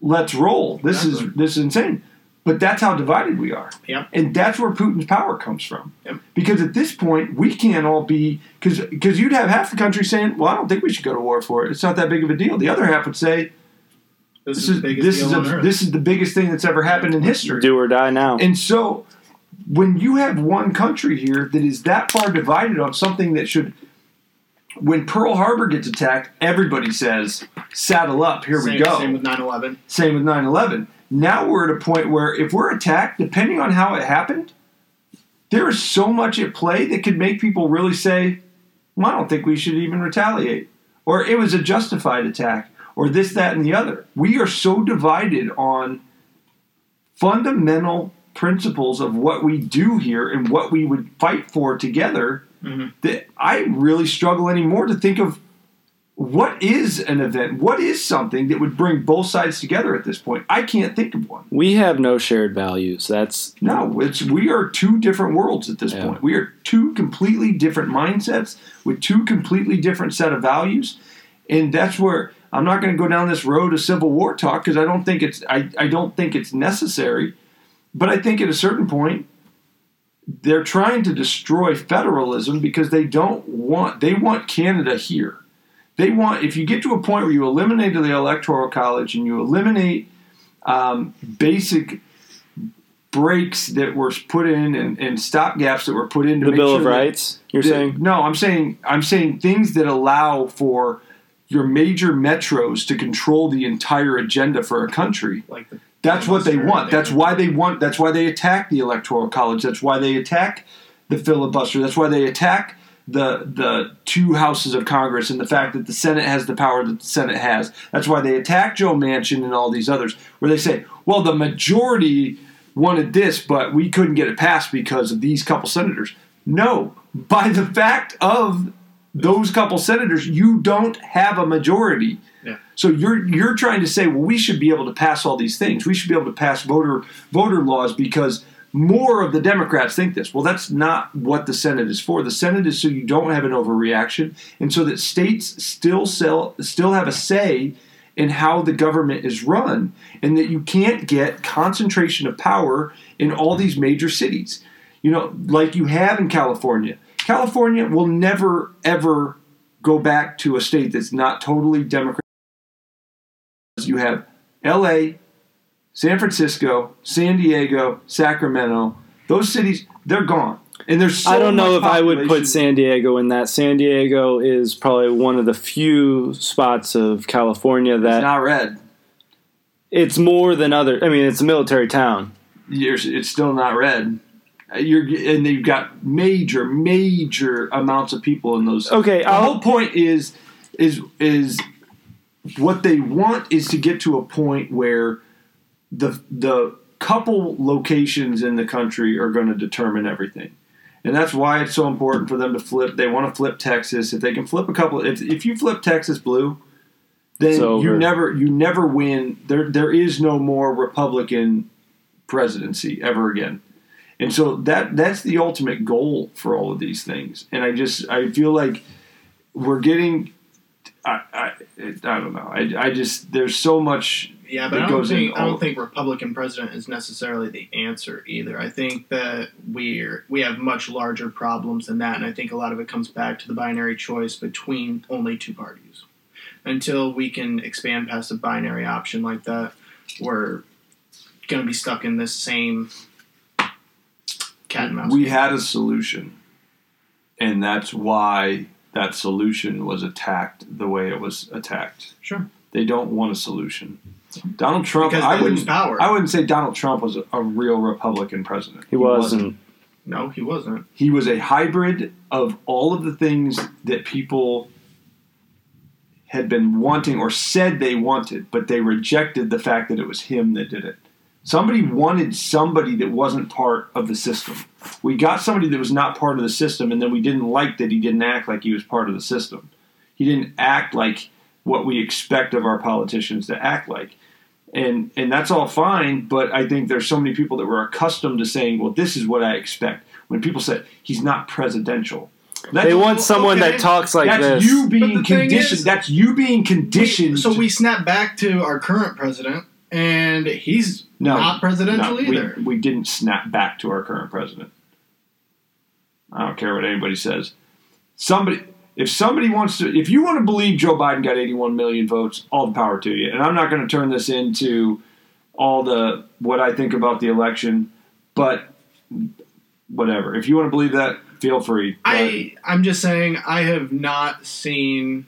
Speaker 2: let's roll. This is this is insane. But that's how divided we are.
Speaker 3: Yep.
Speaker 2: And that's where Putin's power comes from.
Speaker 3: Yep.
Speaker 2: Because at this point, we can't all be because because you'd have half the country saying, "Well, I don't think we should go to war for it. It's not that big of a deal." The other half would say,
Speaker 3: This,
Speaker 2: "This
Speaker 3: is,
Speaker 2: is this is a, this is the biggest thing that's ever happened in history."
Speaker 1: do or die now.
Speaker 2: And so, when you have one country here that is that far divided on something that should, when Pearl Harbor gets attacked, everybody says, "Saddle up, here
Speaker 3: same,
Speaker 2: we go."
Speaker 3: Same with 9/11.
Speaker 2: Same with 9 11. Now we're at a point where if we're attacked, depending on how it happened, there is so much at play that could make people really say, well, I don't think we should even retaliate. Or it was a justified attack, or this, that, and the other. We are so divided on fundamental principles of what we do here and what we would fight for together
Speaker 3: Mhm.
Speaker 2: that I really struggle anymore to think of what is an event? What is something that would bring both sides together at this point? I can't think of one.
Speaker 1: we have no shared values. That's
Speaker 2: No, it's we are two different worlds at this
Speaker 1: Yeah.
Speaker 2: point. We are two completely different mindsets with two completely different set of values, and that's where I'm not going to go down this road of civil war talk because I don't think it's I, I don't think it's necessary. But I think at a certain point, they're trying to destroy federalism because they don't want they want Canada here. They want if you get to a point where you eliminate the electoral college and you eliminate um, basic breaks that were put in and, and stop gaps that were put in to
Speaker 1: the
Speaker 2: make
Speaker 1: Bill
Speaker 2: sure
Speaker 1: of
Speaker 2: that-
Speaker 1: Rights. You're
Speaker 2: that-
Speaker 1: saying
Speaker 2: no i'm saying i'm saying things that allow for your major metros to control the entire agenda for a country
Speaker 3: Like the,
Speaker 2: that's what they want. That's why they want. That's why they attack the electoral college. That's why they attack the filibuster. That's why they attack the the two houses of Congress and the fact that the Senate has the power that the Senate has. That's why they attack Joe Manchin and all these others, where they say, "Well, the majority wanted this, but we couldn't get it passed because of these couple senators. No, by the fact of those couple senators, you don't have a majority.
Speaker 3: Yeah.
Speaker 2: So you're you're trying to say, well, we should be able to pass all these things. We should be able to pass voter voter laws because more of the Democrats think this. Well, that's not what the Senate is for. The Senate is so you don't have an overreaction, and so that states still sell, still have a say in how the government is run, and that you can't get concentration of power in all these major cities. You know, like you have in California. California will never ever go back to a state that's not totally Democratic. You have L.A., San Francisco, San Diego, Sacramento. Those cities, they're gone. And there's so
Speaker 1: I don't know if I would put San Diego in that. San Diego is probably one of the few spots of California
Speaker 2: It's
Speaker 1: that
Speaker 2: not red.
Speaker 1: it's more than other. I mean, it's a military town.
Speaker 2: It's still not red. You're and they've got major, major amounts of people in those.
Speaker 1: Okay,
Speaker 2: the
Speaker 1: I'll,
Speaker 2: whole point is is is what they want is to get to a point where the the couple locations in the country are going to determine everything. And that's why it's so important for them to flip. They want to flip Texas. If they can flip a couple, if, if you flip Texas blue, then you never you never win. There there is no more Republican presidency ever again. And so that that's the ultimate goal for all of these things. And I just I feel like we're getting I I, I don't know. I, I just there's so much
Speaker 3: Yeah, but
Speaker 2: that
Speaker 3: I don't
Speaker 2: goes in
Speaker 3: think I don't think Republican president is necessarily the answer either. I think that we're we have much larger problems than that, and I think a lot of it comes back to the binary choice between only two parties. Until we can expand past a binary option like that, we're going to be stuck in this same cat and mouse.
Speaker 2: we
Speaker 3: game.
Speaker 2: had a solution. And that's why that solution was attacked the way it was attacked.
Speaker 3: Sure.
Speaker 2: They don't want a solution. Donald Trump
Speaker 3: because
Speaker 2: I
Speaker 3: they lose
Speaker 2: wouldn't
Speaker 3: power.
Speaker 2: I wouldn't say Donald Trump was a, a real Republican president.
Speaker 1: he wasn't.
Speaker 3: no, he wasn't.
Speaker 2: He was a hybrid of all of the things that people had been wanting or said they wanted, but they rejected the fact that it was him that did it. Somebody wanted somebody that wasn't part of the system. We got somebody that was not part of the system, and then we didn't like that he didn't act like he was part of the system. He didn't act like what we expect of our politicians to act like. And and that's all fine, but I think there's so many people that were accustomed to saying, "Well, this is what I expect." When people said he's not presidential, that's,
Speaker 1: They want someone
Speaker 3: okay.
Speaker 1: that talks like
Speaker 2: that's
Speaker 1: this.
Speaker 2: you being conditioned.
Speaker 3: is-
Speaker 2: that's you being conditioned.
Speaker 3: We- so we snap back to our current president, and he's
Speaker 2: No,
Speaker 3: not presidential
Speaker 2: No, we-
Speaker 3: either.
Speaker 2: We, didn't snap back to our current president. I don't care what anybody says. Somebody, if somebody wants to, if you want to believe Joe Biden got 81 million votes, all the power to you. And I'm not going to turn this into all the what I think about the election, but whatever. If you want to believe that, feel free. But
Speaker 3: I I'm just saying I have not seen.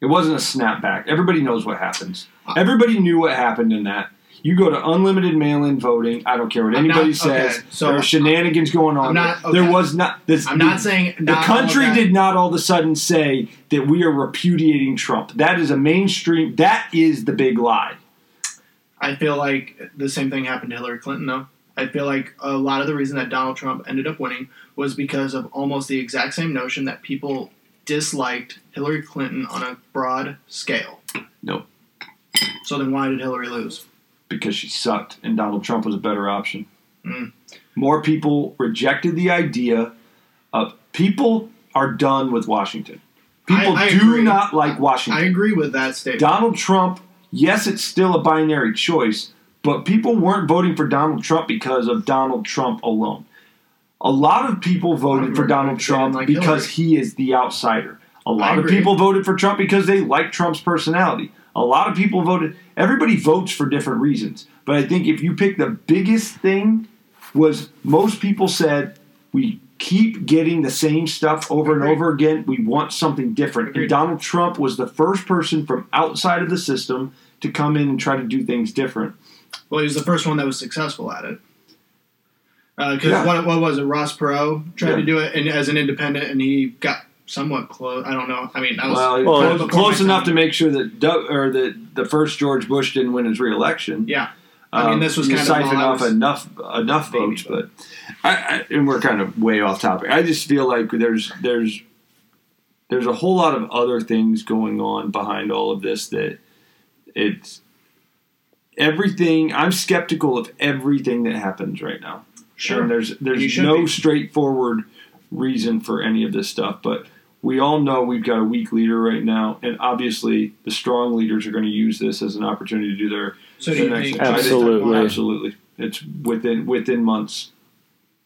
Speaker 2: it wasn't a snapback. Everybody knows what happens. Everybody knew what happened in that. You go to unlimited mail-in voting. I don't care what
Speaker 3: I'm
Speaker 2: anybody
Speaker 3: not- okay,
Speaker 2: says.
Speaker 3: so
Speaker 2: there are shenanigans going on.
Speaker 3: I'm not-
Speaker 2: There was not. This,
Speaker 3: I'm
Speaker 2: the,
Speaker 3: not saying
Speaker 2: the
Speaker 3: not of
Speaker 2: country did not all of a sudden say that we are repudiating Trump. That is a mainstream. That is the big lie.
Speaker 3: I feel like the same thing happened to Hillary Clinton, though. I feel like a lot of the reason that Donald Trump ended up winning was because of almost the exact same notion that people disliked Hillary Clinton on a broad scale.
Speaker 2: No.
Speaker 3: So then why did Hillary lose?
Speaker 2: because she sucked and Donald Trump was a better option.
Speaker 3: Mm.
Speaker 2: More people rejected the idea of people are done with Washington. People
Speaker 3: I- I
Speaker 2: do
Speaker 3: agree.
Speaker 2: not like Washington.
Speaker 3: I agree with that statement.
Speaker 2: Donald Trump, yes, it's still a binary choice, but people weren't voting for Donald Trump because of Donald Trump alone. A lot of people voted for Donald
Speaker 3: because they didn't
Speaker 2: Trump
Speaker 3: like
Speaker 2: because
Speaker 3: Hillary.
Speaker 2: he is the outsider. A lot of people voted for Trump because they like Trump's personality. A lot of people voted. Everybody votes for different reasons. But I think if you pick the biggest thing, was most people said we keep getting the same stuff over and over again. We want something different.
Speaker 3: Agreed.
Speaker 2: And Donald Trump was the first person from outside of the system to come in and try to do things different.
Speaker 3: Well, he was the first one that was successful at it. Uh, because
Speaker 2: Yeah.
Speaker 3: what, what was it? Ross Perot tried
Speaker 2: Yeah.
Speaker 3: to do it and, as an independent, and he got somewhat close. I don't know. I mean, was
Speaker 2: Well,
Speaker 1: Well,
Speaker 2: close, close enough
Speaker 3: time.
Speaker 2: to make sure that Doug, or that the first George Bush didn't win his reelection.
Speaker 3: yeah. I mean,
Speaker 2: um,
Speaker 3: this was
Speaker 2: you
Speaker 3: kind of
Speaker 2: siphon off
Speaker 3: was-
Speaker 2: enough enough votes, but I, I and we're kind of way off topic. I just feel like there's there's there's a whole lot of other things going on behind all of this that it's everything. I'm skeptical of everything that happens right now. And there's there's no
Speaker 3: be.
Speaker 2: straightforward reason for any of this stuff, but we all know we've got a weak leader right now, and obviously the strong leaders are going to use this as an opportunity to do their.
Speaker 3: So do
Speaker 2: their
Speaker 3: you
Speaker 2: next
Speaker 3: think
Speaker 2: thing. I
Speaker 1: Absolutely.
Speaker 2: absolutely. It's within within months.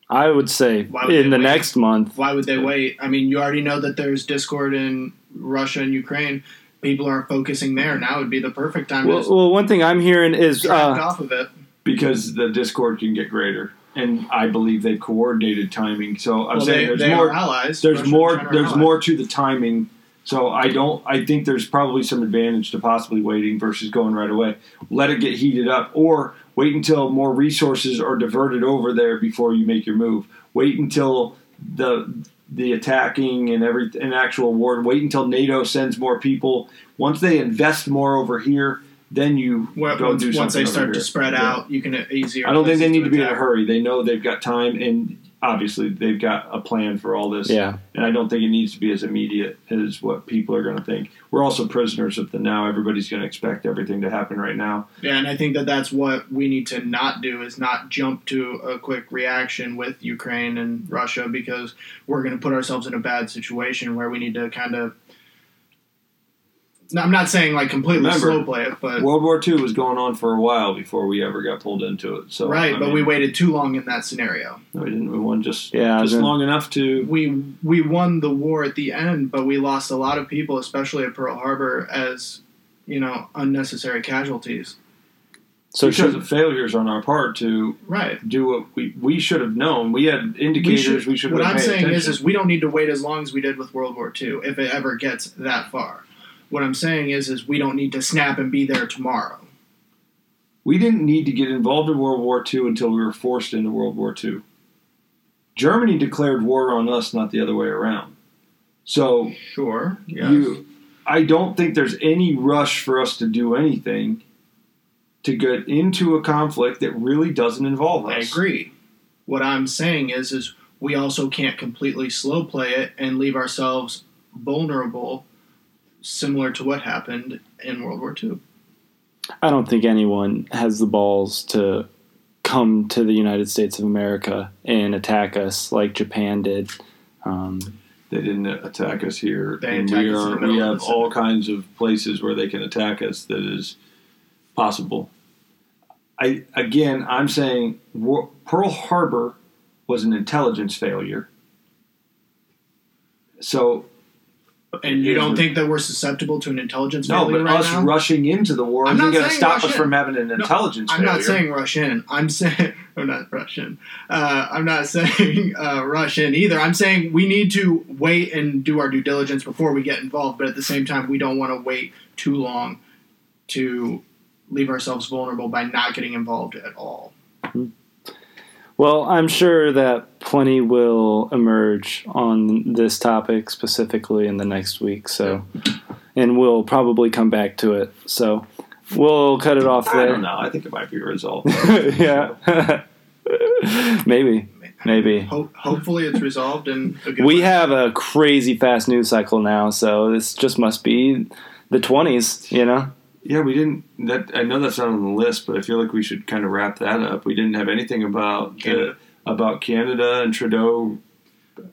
Speaker 1: I would say
Speaker 3: would
Speaker 1: in the
Speaker 3: wait?
Speaker 1: next month.
Speaker 3: Why would they wait? I mean, you already know that there's discord in Russia and Ukraine. People are focusing there. Now would be the perfect time
Speaker 1: Well,
Speaker 3: to
Speaker 1: well, one thing I'm hearing is uh,
Speaker 3: off of it.
Speaker 2: because the discord can get greater, and I believe they've coordinated timing. So I'm
Speaker 3: Well,
Speaker 2: saying
Speaker 3: they,
Speaker 2: there's
Speaker 3: they
Speaker 2: more.
Speaker 3: allies.
Speaker 2: There's more. There's
Speaker 3: allies.
Speaker 2: more to the timing. So I don't. I think there's probably some advantage to possibly waiting versus going right away. Let it get heated up, or wait until more resources are diverted over there before you make your move. Wait until the the attacking and every an actual war. Wait until NATO sends more people. Once they invest more over here, then you
Speaker 3: Well,
Speaker 2: go
Speaker 3: once,
Speaker 2: do
Speaker 3: once they
Speaker 2: over
Speaker 3: start to spread
Speaker 2: Yeah.
Speaker 3: out, you can easier.
Speaker 2: I don't think they need to be in a hurry. They know they've got time, and obviously they've got a plan for all this.
Speaker 1: yeah.
Speaker 2: And I don't think it needs to be as immediate as what people are going to think. We're also prisoners of the now. Everybody's going to expect everything to happen right now.
Speaker 3: Yeah, and I think that that's what we need to not do is not jump to a quick reaction with Ukraine and Russia because we're going to put ourselves in a bad situation where we need to kind of. No, I'm not saying like completely
Speaker 2: Remember,
Speaker 3: slow play it, but
Speaker 2: World War II was going on for a while before we ever got pulled into it. So
Speaker 3: right.
Speaker 2: I
Speaker 3: but
Speaker 2: mean,
Speaker 3: we waited too long in that scenario.
Speaker 2: no, we didn't. We won just
Speaker 1: Yeah,
Speaker 2: just
Speaker 1: then-
Speaker 2: long enough to.
Speaker 3: We we won the war at the end, but we lost a lot of people, especially at Pearl Harbor, as you know, unnecessary casualties.
Speaker 1: So
Speaker 2: because
Speaker 1: should,
Speaker 2: of failures on our part to
Speaker 3: Right.
Speaker 2: do what we we should have known. We had indicators. We should.
Speaker 3: what
Speaker 2: have
Speaker 3: I'm
Speaker 2: paid
Speaker 3: saying is, is we don't need to wait as long as we did with World War II if it ever gets that far. What I'm saying is, is we don't need to snap and be there tomorrow.
Speaker 2: we didn't need to get involved in World War II until we were forced into World War II. Germany declared war on us, not the other way around. So
Speaker 3: Sure. Yes.
Speaker 2: you, I don't think there's any rush for us to do anything to get into a conflict that really doesn't involve us.
Speaker 3: I agree. What I'm saying is, is we also can't completely slow play it and leave ourselves vulnerable, similar to what happened in World War II.
Speaker 1: I don't think anyone has the balls to come to the United States of America and attack us like Japan did. Um,
Speaker 2: They didn't attack us here,
Speaker 3: They
Speaker 2: and
Speaker 3: attacked
Speaker 2: we
Speaker 3: us in the
Speaker 2: are we
Speaker 3: middle of
Speaker 2: have
Speaker 3: the
Speaker 2: all kinds of places where they can attack us that is possible. I again, I'm saying War- Pearl Harbor was an intelligence failure. So
Speaker 3: And you don't think that we're susceptible to an intelligence
Speaker 2: no,
Speaker 3: failure
Speaker 2: but
Speaker 3: right
Speaker 2: us
Speaker 3: now?
Speaker 2: rushing into the war
Speaker 3: I'm
Speaker 2: isn't going to
Speaker 3: saying
Speaker 2: stop
Speaker 3: rush
Speaker 2: us
Speaker 3: in.
Speaker 2: from having an intelligence
Speaker 3: I'm
Speaker 2: failure.
Speaker 3: not saying rush in. I'm saying I'm not Russian. Uh, I'm not saying uh, rush in either. I'm saying we need to wait and do our due diligence before we get involved. But at the same time, we don't want to wait too long to leave ourselves vulnerable by not getting involved at all.
Speaker 1: well, I'm sure that plenty will emerge on this topic specifically in the next week. So, and we'll probably come back to it. So, we'll cut it off there.
Speaker 2: I
Speaker 1: there.
Speaker 2: don't know. I think it might be resolved.
Speaker 1: yeah. Maybe. Maybe.
Speaker 3: Ho- hopefully, it's resolved and
Speaker 1: We
Speaker 3: way.
Speaker 1: have a crazy fast news cycle now, so this just must be the 20s, you know?
Speaker 2: Yeah, we didn't. That I know that's not on the list, but I feel like we should kind of wrap that up. We didn't have anything about
Speaker 3: Canada.
Speaker 2: The, about Canada and Trudeau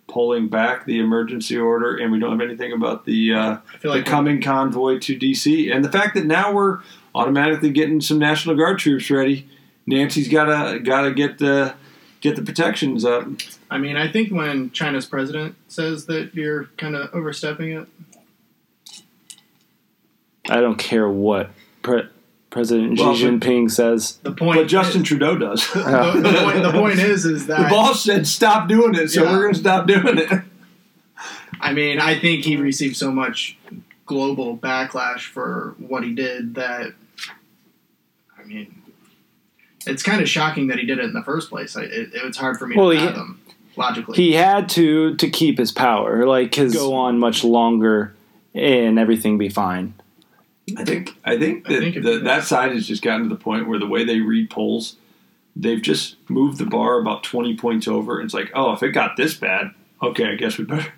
Speaker 2: pulling back the emergency order, and we don't have anything about the uh,
Speaker 3: I
Speaker 2: the
Speaker 3: like
Speaker 2: coming convoy to DC, and the fact that now we're automatically getting some National Guard troops ready. Nancy's gotta gotta get the get the protections up.
Speaker 3: I mean, I think when China's president says that you're kind of overstepping it,
Speaker 1: I don't care what Pre- President
Speaker 2: Well,
Speaker 1: Xi Jinping says.
Speaker 3: the point.
Speaker 2: But Justin
Speaker 3: is,
Speaker 2: Trudeau does.
Speaker 3: the, the point, the point is, is
Speaker 2: the boss said stop doing it, so
Speaker 3: Yeah.
Speaker 2: we're gonna stop doing it.
Speaker 3: I mean, I think he received so much global backlash for what he did that, I mean, it's kind of shocking that he did it in the first place. I, it, it's hard for me
Speaker 1: Well,
Speaker 3: to
Speaker 1: he-
Speaker 3: fathom logically.
Speaker 1: He had to to keep his power, like his go on much longer and everything be fine.
Speaker 2: I think I think
Speaker 3: I
Speaker 2: that
Speaker 3: think
Speaker 2: the,
Speaker 3: you-
Speaker 2: that side has just gotten to the point where the way they read polls, they've just moved the bar about twenty points over. It's like, oh, if it got this bad, okay, I guess we better.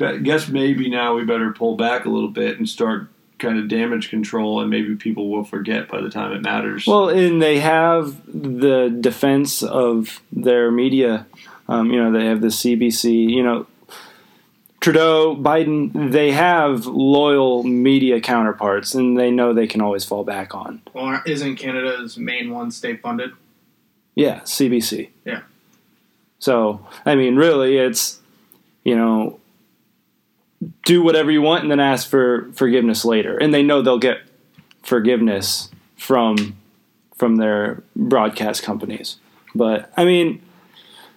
Speaker 2: I guess maybe now we better pull back a little bit and start kind of damage control, and maybe people will forget by the time it matters.
Speaker 1: Well, and they have the defense of their media. Um, you know, they have the CBC. You know, Trudeau, Biden. They have loyal media counterparts, and they know they can always fall back on.
Speaker 3: Or isn't Canada's main one state funded?
Speaker 1: Yeah, CBC.
Speaker 3: Yeah.
Speaker 1: So, I mean, really, it's you know, do whatever you want and then ask for forgiveness later, and they know they'll get forgiveness from from their broadcast companies. But I mean,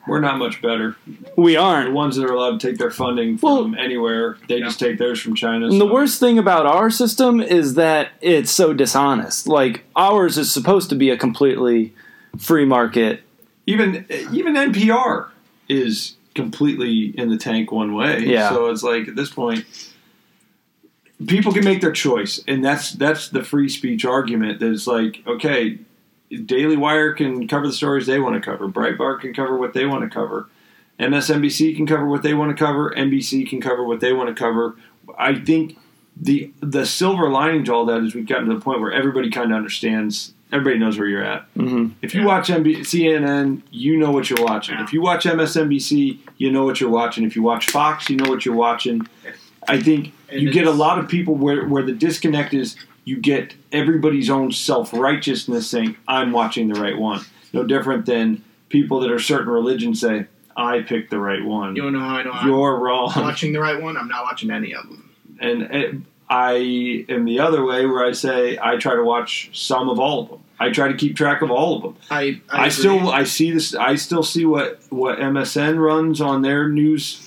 Speaker 2: We're not much better.
Speaker 1: we aren't.
Speaker 2: The ones that are allowed to take their funding from
Speaker 1: Well-
Speaker 2: anywhere, they just take theirs from China.
Speaker 1: And the worst thing about our system is that it's so dishonest. Like ours is supposed to be a completely free market.
Speaker 2: even even NPR is completely in the tank one way.
Speaker 1: Yeah.
Speaker 2: So it's like at this point, people can make their choice, and that's that's the free speech argument. That it's like okay, Daily Wire can cover the stories they want to cover. Breitbart can cover what they want to cover. MSNBC can cover what they want to cover. NBC can cover what they want to cover. I think the the silver lining to all that is we've gotten to the point where everybody kind of understands. Everybody knows where you're at.
Speaker 1: hmm
Speaker 2: If you
Speaker 3: Yeah.
Speaker 2: watch MB- CNN, you know what you're watching.
Speaker 3: Yeah.
Speaker 2: If you watch MSNBC, you know what you're watching. If you watch Fox, you know what you're watching. I think
Speaker 3: And
Speaker 2: you get a lot of people where, where the disconnect is you get everybody's own self righteousness saying, I'm watching the right one. No different than people that are certain religions say, I picked the right one.
Speaker 3: You don't know how I know I'm
Speaker 2: You're wrong.
Speaker 3: watching the right one? I'm not watching any of them.
Speaker 2: And it, I am the other way where I say I try to watch some of all of them. I try to keep track of all of them.
Speaker 3: I I,
Speaker 2: I, still I see this I still see what what MSN runs on their news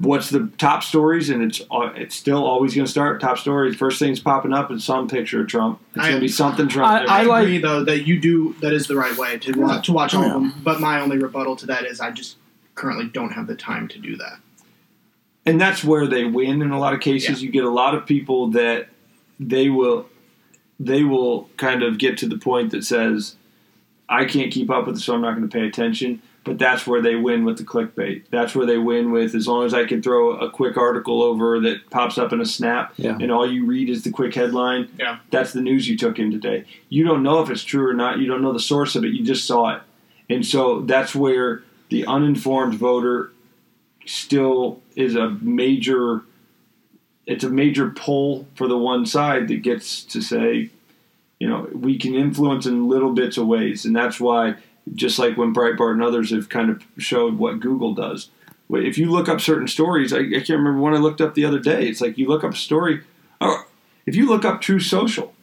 Speaker 2: what's the top stories and it's uh, it's still always going to start top stories first things popping up is some picture of Trump it's going to be something Trump
Speaker 1: I-
Speaker 2: every-
Speaker 3: I,
Speaker 1: like-
Speaker 3: agree though that you do that is the right way to watch, to watch all
Speaker 1: Yeah.
Speaker 3: of them. But my only rebuttal to that is I just currently don't have the time to do that.
Speaker 2: and that's where they win in a lot of cases you get a lot of people that they will they will kind of get to the point that says I can't keep up with it so I'm not going to pay attention but that's where they win with the clickbait. That's where they win with as long as I can throw a quick article over that pops up in a snap
Speaker 1: Yeah.
Speaker 2: and all you read is the quick headline
Speaker 3: Yeah.
Speaker 2: that's the news you took in today. You don't know if it's true or not. You don't know the source of it. You just saw it. And so that's where the uninformed voter still is a major it's a major pull for the one side that gets to say you know we can influence in little bits of ways. And that's why just like when breitbart and others have kind of showed what google does. If you look up certain stories i, I can't remember one i looked up the other day. It's like you look up a story or if you look up truth social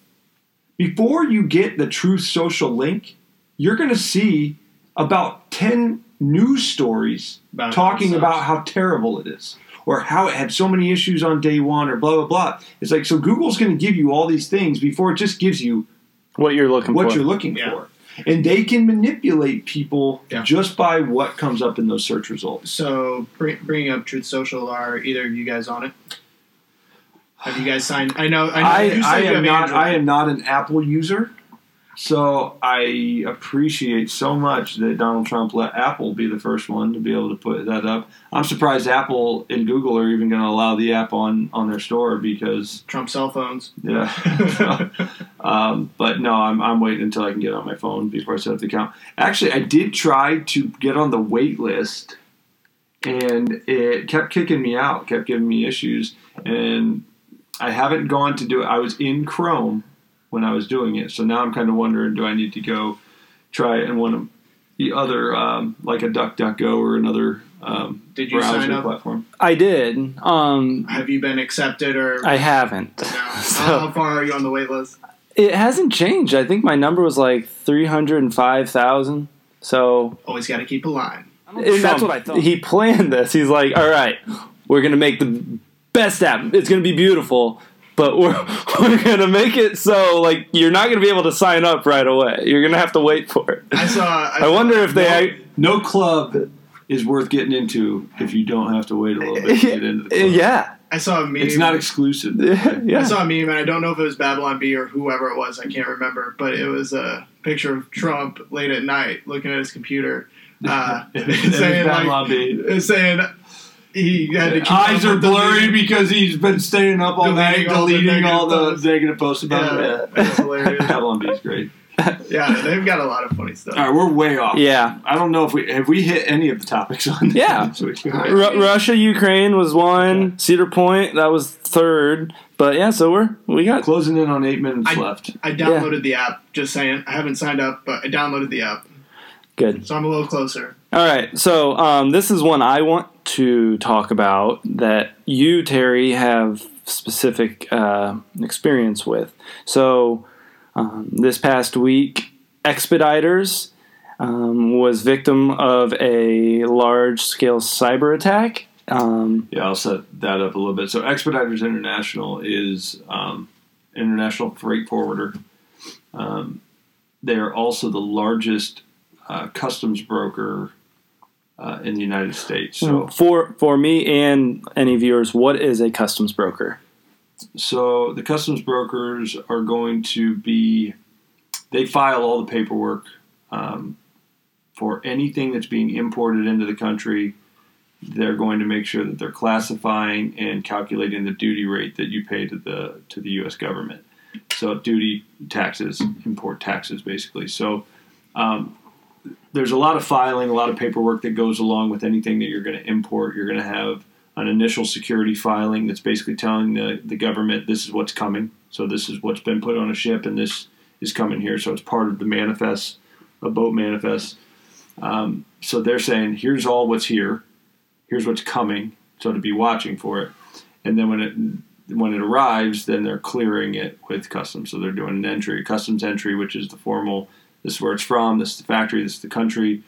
Speaker 2: before you get the truth social link you're going to see about 10 news stories
Speaker 3: About
Speaker 2: talking about how terrible it is or how it had so many issues on day one or blah blah blah. It's like so google's going to give you all these things before it just gives you
Speaker 1: What you're looking
Speaker 2: what
Speaker 1: for.
Speaker 2: you're looking
Speaker 3: Yeah.
Speaker 2: for and they can manipulate people
Speaker 3: Yeah.
Speaker 2: just by what comes up in those search results
Speaker 3: So bringing up Truth Social, are either of you guys on it? Have you guys signed? I know. I know.
Speaker 2: I,
Speaker 3: you said
Speaker 2: I am not
Speaker 3: Android.
Speaker 2: I am not an Apple user, so I appreciate so much that Donald Trump let Apple be the first one to be able to put that up. I'm surprised Apple and Google are even going to allow the app on on their store because
Speaker 3: Trump cell phones.
Speaker 2: yeah. um, but no, I'm I'm waiting until I can get on my phone before I set up the account. Actually, I did try to get on the wait list, and it kept kicking me out, kept giving me issues, and I haven't gone to do it. I was in Chrome when I was doing it, so now I'm kind of wondering: Do I need to go try it in one of the other, um, like a DuckDuckGo or another um,
Speaker 3: Did you
Speaker 2: browser
Speaker 3: sign up?
Speaker 2: platform?
Speaker 1: I did. Um,
Speaker 3: Have you been accepted or?
Speaker 1: I haven't.
Speaker 3: no.
Speaker 1: So-
Speaker 3: How far are you on the wait list?
Speaker 1: It hasn't changed. I think my number was like three hundred and five thousand. So
Speaker 3: Always got to keep a line.
Speaker 1: and that's what I thought. He planned this. He's like, "All right, we're gonna make the best app. It's gonna be beautiful, but we're we're gonna make it so like you're not gonna be able to sign up right away. You're gonna have to wait for it."
Speaker 3: I saw. I,
Speaker 1: I wonder if they.
Speaker 2: No club is worth getting into if you don't have to wait a little bit to get into the club.
Speaker 1: Yeah,
Speaker 3: I saw a meme.
Speaker 2: It's not exclusive.
Speaker 3: Yeah, I
Speaker 1: yeah.
Speaker 3: saw a meme, and I don't know if it was Babylon Bee or whoever it was. I can't remember, but it was a picture of Trump late at night looking at his computer, uh, saying like,
Speaker 2: Babylon Bee.
Speaker 3: saying he had to keep
Speaker 2: Eyes are blurry
Speaker 3: meme.
Speaker 2: because he's been staying up all night,
Speaker 3: Deleting all the
Speaker 2: deleting all the
Speaker 3: negative posts.
Speaker 2: negative posts about
Speaker 3: Yeah,
Speaker 2: it.
Speaker 3: that's hilarious.
Speaker 2: Babylon Bee is great.
Speaker 3: Yeah, they've got a lot of funny stuff.
Speaker 2: All right, we're way off.
Speaker 1: Yeah.
Speaker 2: I don't know if we have we hit any of the topics on.
Speaker 1: Yeah.
Speaker 2: this week?
Speaker 1: Ru- Russia, Ukraine was one. Cedar Point, that was third. But yeah, so we're we got
Speaker 2: Closing in on eight minutes
Speaker 3: I-
Speaker 2: left.
Speaker 3: I downloaded the app. Just saying, I haven't signed up, but I downloaded the app,
Speaker 1: good.
Speaker 3: so I'm a little closer.
Speaker 1: All right, so um, this is one I want to talk about that you, Terry, have specific uh, experience with. So um, this past week, Expeditors um, was victim of a large-scale cyber attack. Um,
Speaker 2: Yeah, I'll set that up a little bit. So, Expeditors International is um, international freight forwarder. Um, they are also the largest uh, customs broker uh, in the United States. So,
Speaker 1: for for me and any viewers, what is a customs broker?
Speaker 2: so the customs brokers are going to be they file all the paperwork um, for anything that's being imported into the country. They're going to make sure that they're classifying and calculating the duty rate that you pay to the to the U.S. government. So duty taxes, import taxes, basically. So um, there's a lot of filing, a lot of paperwork that goes along with anything that you're going to import. You're going to have an initial security filing that's basically telling the, the government this is what's coming. So this is what's been put on a ship, and this is coming here. So it's part of the manifest, a boat manifest. Um, so they're saying here's all what's here, here's what's coming. So to be watching for it, and then when it when it arrives, then they're clearing it with customs. So they're doing an entry, customs entry, which is the formal. This is where it's from. This is the factory. This is the country.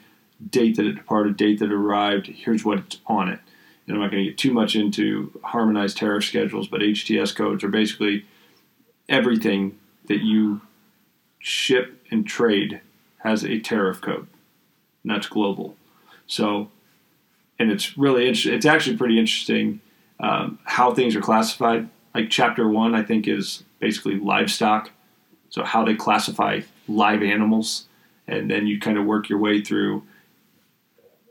Speaker 2: Date that it departed. Date that it arrived. Here's what's on it. And I'm not going to get too much into harmonized tariff schedules, but HTS codes are basically everything that you ship and trade has a tariff code, and that's global. So, and it's really interesting. It's actually pretty interesting um, how things are classified. Like chapter one, I think is basically livestock. So how they classify live animals, and then you kind of work your way through.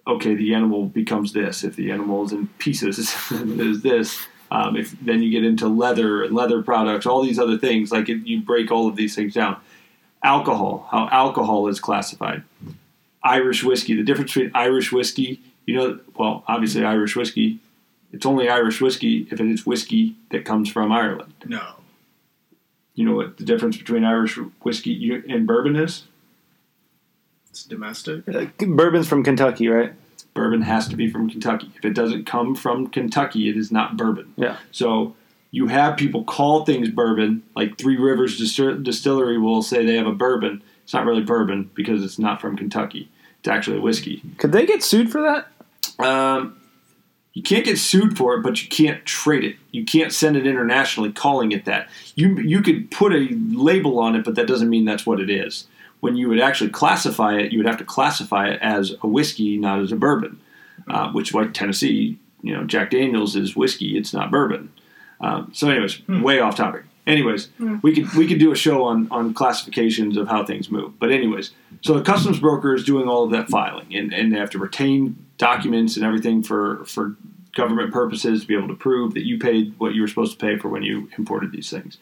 Speaker 2: Okay, the animal becomes this. If the animal is in pieces, is this. Um, if then you get into leather and leather products, all these other things. Like it, you break all of these things down. Alcohol, how alcohol is classified. Irish whiskey. The difference between Irish whiskey, you know, well, obviously Irish whiskey. It's only Irish whiskey if it is whiskey that comes from Ireland.
Speaker 3: No,
Speaker 2: You know what the difference between Irish whiskey and bourbon is?
Speaker 3: it's domestic.
Speaker 1: Uh, bourbon's from Kentucky, right?
Speaker 2: Bourbon has to be from Kentucky. If it doesn't come from Kentucky, it is not bourbon.
Speaker 1: Yeah.
Speaker 2: So you have people call things bourbon, like Three Rivers Distillery will say they have a bourbon. It's not really bourbon because it's not from Kentucky. It's actually whiskey.
Speaker 1: Could they get sued for that?
Speaker 2: Um, you can't get sued for it, but you can't trade it. You can't send it internationally calling it that. You you could put a label on it, but that doesn't mean that's what it is. When you would actually classify it, you would have to classify it as a whiskey, not as a bourbon. Uh, which, like Tennessee, you know, Jack Daniels is whiskey; it's not bourbon. Um, so, anyways, way off topic. Anyways, we could we could do a show on on classifications of how things move. But anyways, so the customs broker is doing all of that filing, and, and they have to retain documents and everything for for government purposes to be able to prove that you paid what you were supposed to pay for when you imported these things.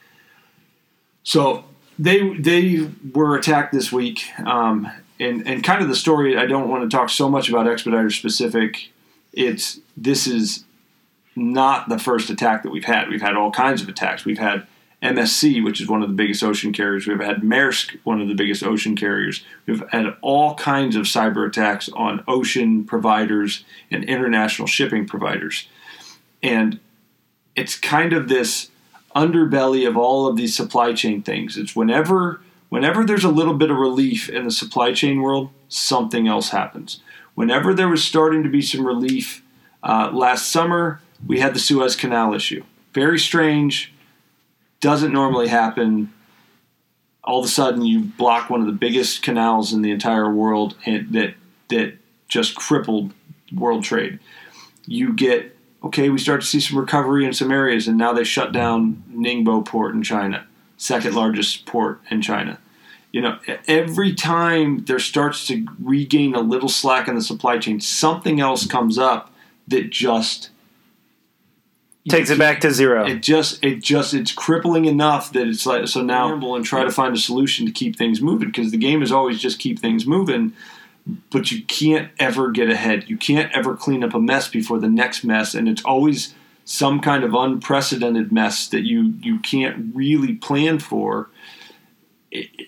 Speaker 2: So they they were attacked this week, um, and and kind of the story. I don't want to talk so much about Expeditors specific. It's this is not the first attack that we've had. We've had all kinds of attacks. We've had MSC, which is one of the biggest ocean carriers. We've had Maersk, one of the biggest ocean carriers. We've had all kinds of cyber attacks on ocean providers and international shipping providers. And it's kind of this underbelly of all of these supply chain things. It's whenever whenever there's a little bit of relief in the supply chain world, something else happens. Whenever there was starting to be some relief uh, last summer, we had the Suez Canal issue. Very strange. Doesn't normally happen. All of a sudden, you block one of the biggest canals in the entire world and that that just crippled world trade. You get okay, we start to see some recovery in some areas, and now they shut down Ningbo port in China, second largest port in China. You know, every time there starts to regain a little slack in the supply chain, something else comes up that just
Speaker 1: Takes it back to zero.
Speaker 2: it just it just it's crippling enough that it's like so now gamble and try to find a solution to keep things moving because the game is always just keep things moving but you can't ever get ahead. You can't ever clean up a mess before the next mess and it's always some kind of unprecedented mess that you you can't really plan for.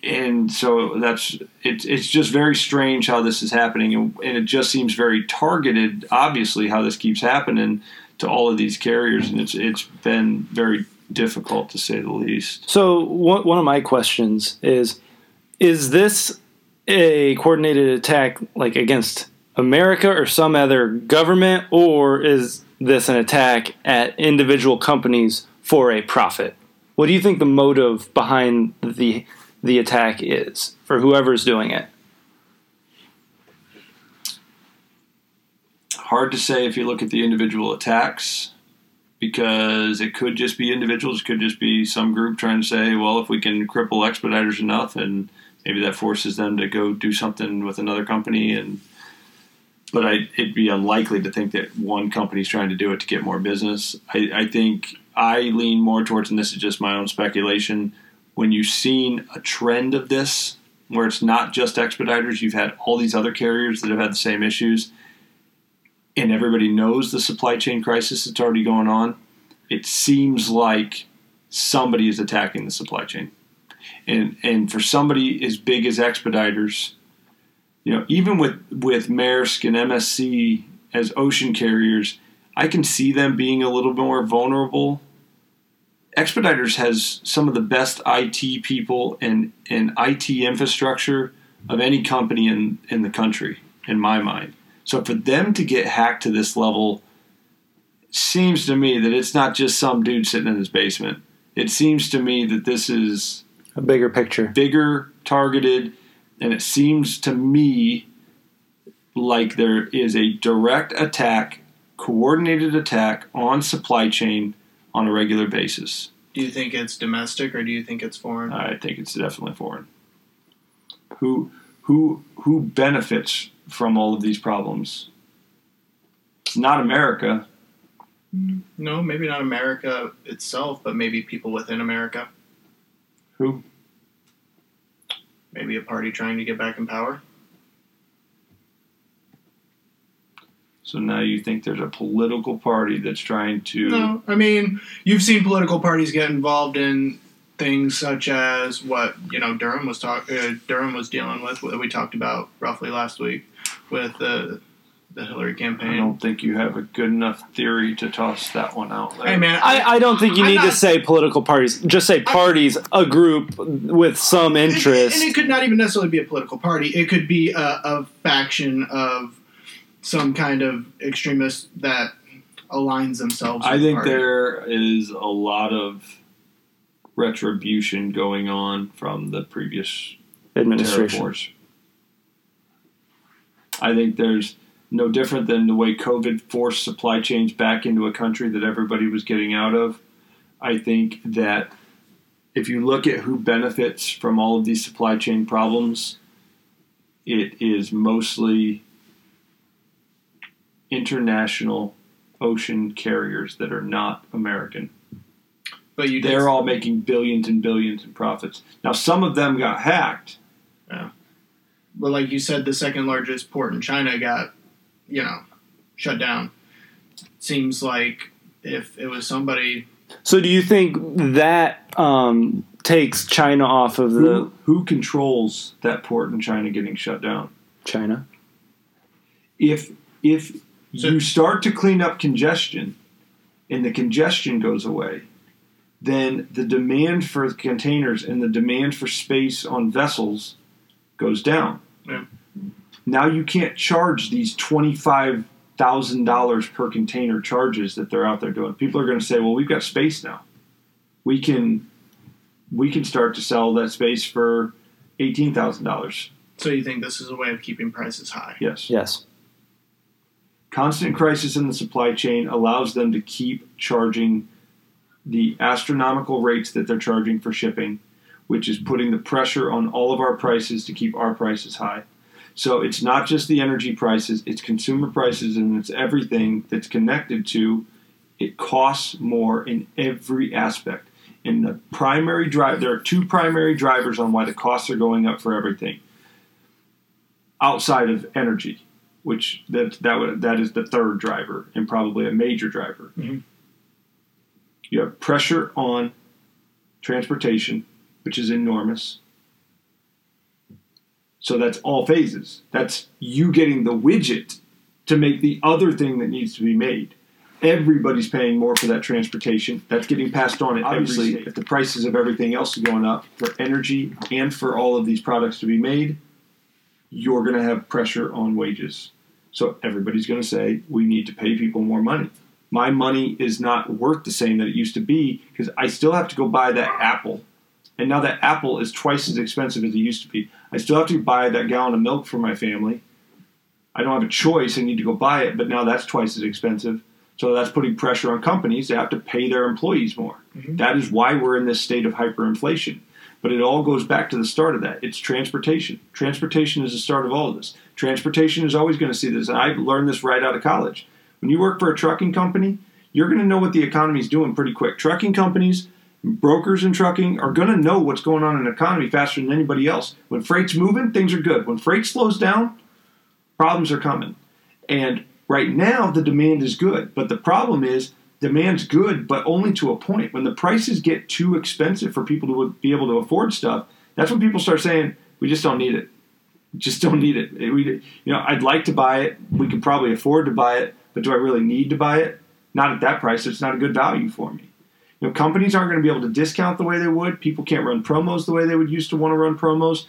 Speaker 2: And so that's it's it's just very strange how this is happening and, and it just seems very targeted obviously how this keeps happening to all of these carriers, and it's it's been very difficult to say the least.
Speaker 1: So one of my questions is: Is this a coordinated attack like against America or some other government, or is this an attack at individual companies for a profit? What do you think the motive behind the the attack is for whoever's doing it?
Speaker 2: Hard to say if you look at the individual attacks, because it could just be individuals, could just be some group trying to say, well, if we can cripple Expeditors enough, and maybe that forces them to go do something with another company, and but I, it'd be unlikely to think that one company's trying to do it to get more business. I, I think I lean more towards, and this is just my own speculation, when you've seen a trend of this, where it's not just Expeditors, you've had all these other carriers that have had the same issues, and everybody knows the supply chain crisis that's already going on. It seems like somebody is attacking the supply chain, and and for somebody as big as Expeditors, you know, even with with Maersk and MSC as ocean carriers, I can see them being a little bit more vulnerable. Expeditors has some of the best IT people and, and IT infrastructure of any company in, in the country, in my mind. So for them to get hacked to this level seems to me that it's not just some dude sitting in his basement. It seems to me that this is
Speaker 1: A bigger picture.
Speaker 2: bigger, targeted, and it seems to me like there is a direct attack, coordinated attack on supply chain on a regular basis.
Speaker 3: Do you think it's domestic or do you think it's foreign?
Speaker 2: I think it's definitely foreign. Who who who benefits from all of these problems? Not America.
Speaker 3: no, maybe not America itself, but maybe people within America.
Speaker 2: Who?
Speaker 3: Maybe a party trying to get back in power.
Speaker 2: So now you think there's a political party that's trying to
Speaker 3: No, I mean you've seen political parties get involved in things such as what you know Durham was talk uh, Durham was dealing with what we talked about roughly last week with the the Hillary campaign.
Speaker 2: I don't think you have a good enough theory to toss that one out there.
Speaker 3: Hey man,
Speaker 1: I, I don't think you
Speaker 3: I'm
Speaker 1: need to say political parties. Just say parties, a group with some interest.
Speaker 3: And it could not even necessarily be a political party. It could be a, a faction of some kind of extremist that aligns themselves.
Speaker 2: I
Speaker 3: with the
Speaker 2: think
Speaker 3: party.
Speaker 2: there is a lot of retribution going on from the previous terror
Speaker 1: administration.
Speaker 2: I think there's no different than the way COVID forced supply chains back into a country that everybody was getting out of. I think that if you look at who benefits from all of these supply chain problems, it is mostly international ocean carriers that are not American.
Speaker 3: But you
Speaker 2: they're all making billions and billions in profits. Now, some of them got hacked.
Speaker 3: But like you said, the second largest port in China got, you know, shut down. Seems like if it was somebody,
Speaker 1: So, do you think that um, takes China off of the
Speaker 2: Who, who controls that port in China getting shut down?
Speaker 1: China?
Speaker 2: If if
Speaker 3: So-
Speaker 2: you start to clean up congestion, and the congestion goes away, then the demand for containers and the demand for space on vessels goes down.
Speaker 3: Yeah.
Speaker 2: Now you can't charge these twenty five thousand dollars per container charges that they're out there doing. People are going to say, "Well, we've got space now. We can we can start to sell that space for eighteen thousand dollars."
Speaker 3: so you think this is a way of keeping prices high.
Speaker 2: Yes.
Speaker 1: Yes.
Speaker 2: Constant crisis in the supply chain allows them to keep charging the astronomical rates that they're charging for shipping, which is putting the pressure on all of our prices to keep our prices high. So it's not just the energy prices, it's consumer prices and it's everything that's connected to it costs more in every aspect. And the primary drive there are two primary drivers on why the costs are going up for everything. Outside of energy, which that that that is the third driver and probably a major driver.
Speaker 3: Mhm.
Speaker 2: You have pressure on transportation, which is enormous. So that's all phases. That's you getting the widget to make the other thing that needs to be made. Everybody's paying more for that transportation. That's getting passed on at
Speaker 3: Obviously.
Speaker 2: If the prices of everything else is going up for energy and for all of these products to be made, you're going to have pressure on wages. So everybody's going to say we need to pay people more money. My money is not worth the same that it used to be because I still have to go buy that apple. And now that apple is twice as expensive as it used to be. I still have to buy that gallon of milk for my family. I don't have a choice. I need to go buy it, but now that's twice as expensive. So that's putting pressure on companies. They have to pay their employees more.
Speaker 3: Mhm.
Speaker 2: That is why we're in this state of hyperinflation. But it all goes back to the start of that. It's transportation. Transportation is the start of all of this. Transportation is always going to see this. And I learned this right out of college. When you work for a trucking company, you're going to know what the economy is doing pretty quick. Trucking companies, brokers in trucking are going to know what's going on in the economy faster than anybody else. When freight's moving, things are good. When freight slows down, problems are coming. And right now, the demand is good. But the problem is, demand's good, but only to a point. When the prices get too expensive for people to be able to afford stuff, that's when people start saying, we just don't need it. Just don't need it. We, you know, I'd like to buy it. We could probably afford to buy it, but do I really need to buy it? Not at that price. It's not a good value for me. Know, companies aren't going to be able to discount the way they would. People can't run promos the way they would used to want to run promos.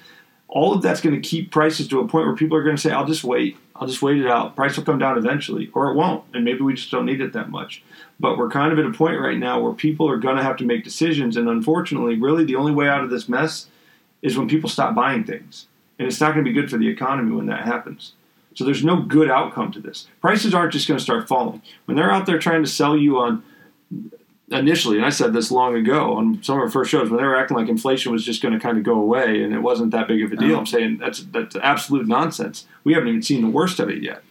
Speaker 2: All of that's going to keep prices to a point where people are going to say, "I'll just wait. I'll just wait it out. Price will come down eventually, or it won't, and maybe we just don't need it that much." But we're kind of at a point right now where people are going to have to make decisions, and unfortunately, really the only way out of this mess is when people stop buying things, and it's not going to be good for the economy when that happens. So there's no good outcome to this. Prices aren't just going to start falling when they're out there trying to sell you on initially, and I said this long ago on some of our first shows, when they were acting like inflation was just going to kind of go away and it wasn't that big of a deal.
Speaker 3: Oh.
Speaker 2: I'm saying that's that's absolute nonsense. We haven't even seen the worst of it yet.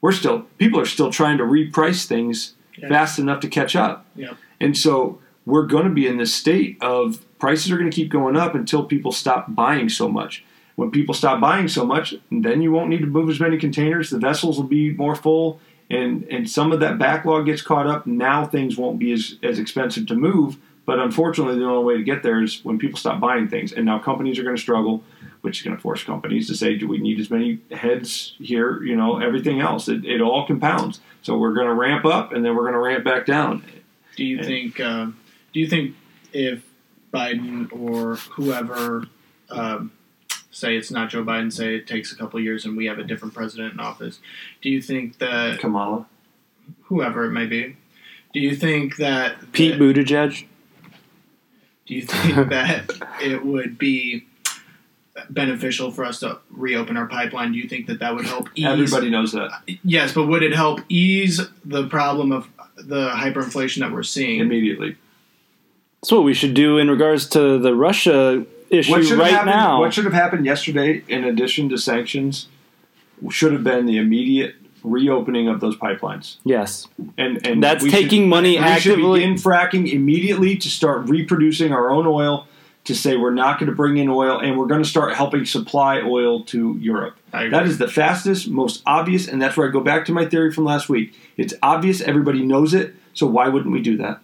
Speaker 2: We're still people are still trying to reprice things
Speaker 3: Yeah.
Speaker 2: fast enough to catch up,
Speaker 3: Yep.
Speaker 2: and so we're going to be in this state of prices are going to keep going up until people stop buying so much. When people stop buying so much, then you won't need to move as many containers. The vessels will be more full, and and some of that backlog gets caught up. Now things won't be as as expensive to move. But unfortunately, the only way to get there is when people stop buying things. And now companies are going to struggle, which is going to force companies to say, "Do we need as many heads here?" You know, everything else. It, it all compounds. So we're going to ramp up, and then we're going to ramp back down.
Speaker 3: Do you
Speaker 2: And-
Speaker 3: think? Uh, do you think if Biden or whoever, um, say it's not Joe Biden, say it takes a couple years and we have a different president in office, do you think that
Speaker 2: Kamala.
Speaker 3: whoever it may be, do you think that
Speaker 1: Pete Buttigieg.
Speaker 3: Do you think that it would be beneficial for us to reopen our pipeline? Do you think that that would help ease?
Speaker 2: Everybody knows that
Speaker 3: Yes, but would it help ease the problem of the hyperinflation that we're seeing?
Speaker 2: immediately.
Speaker 1: That's what we should do in regards to the Russia issue
Speaker 2: What should
Speaker 1: right
Speaker 2: have happened,
Speaker 1: now.
Speaker 2: What should have happened yesterday, in addition to sanctions, should have been the immediate reopening of those pipelines.
Speaker 1: yes,
Speaker 2: And and
Speaker 1: that's
Speaker 2: we
Speaker 1: taking
Speaker 2: should,
Speaker 1: money
Speaker 2: we should
Speaker 1: actively.
Speaker 2: begin fracking immediately to start reproducing our own oil. To say we're not going to bring in oil, and we're going to start helping supply oil to Europe. That is the fastest, most obvious, and that's where I go back to my theory from last week. It's obvious, everybody knows it, so why wouldn't we do that?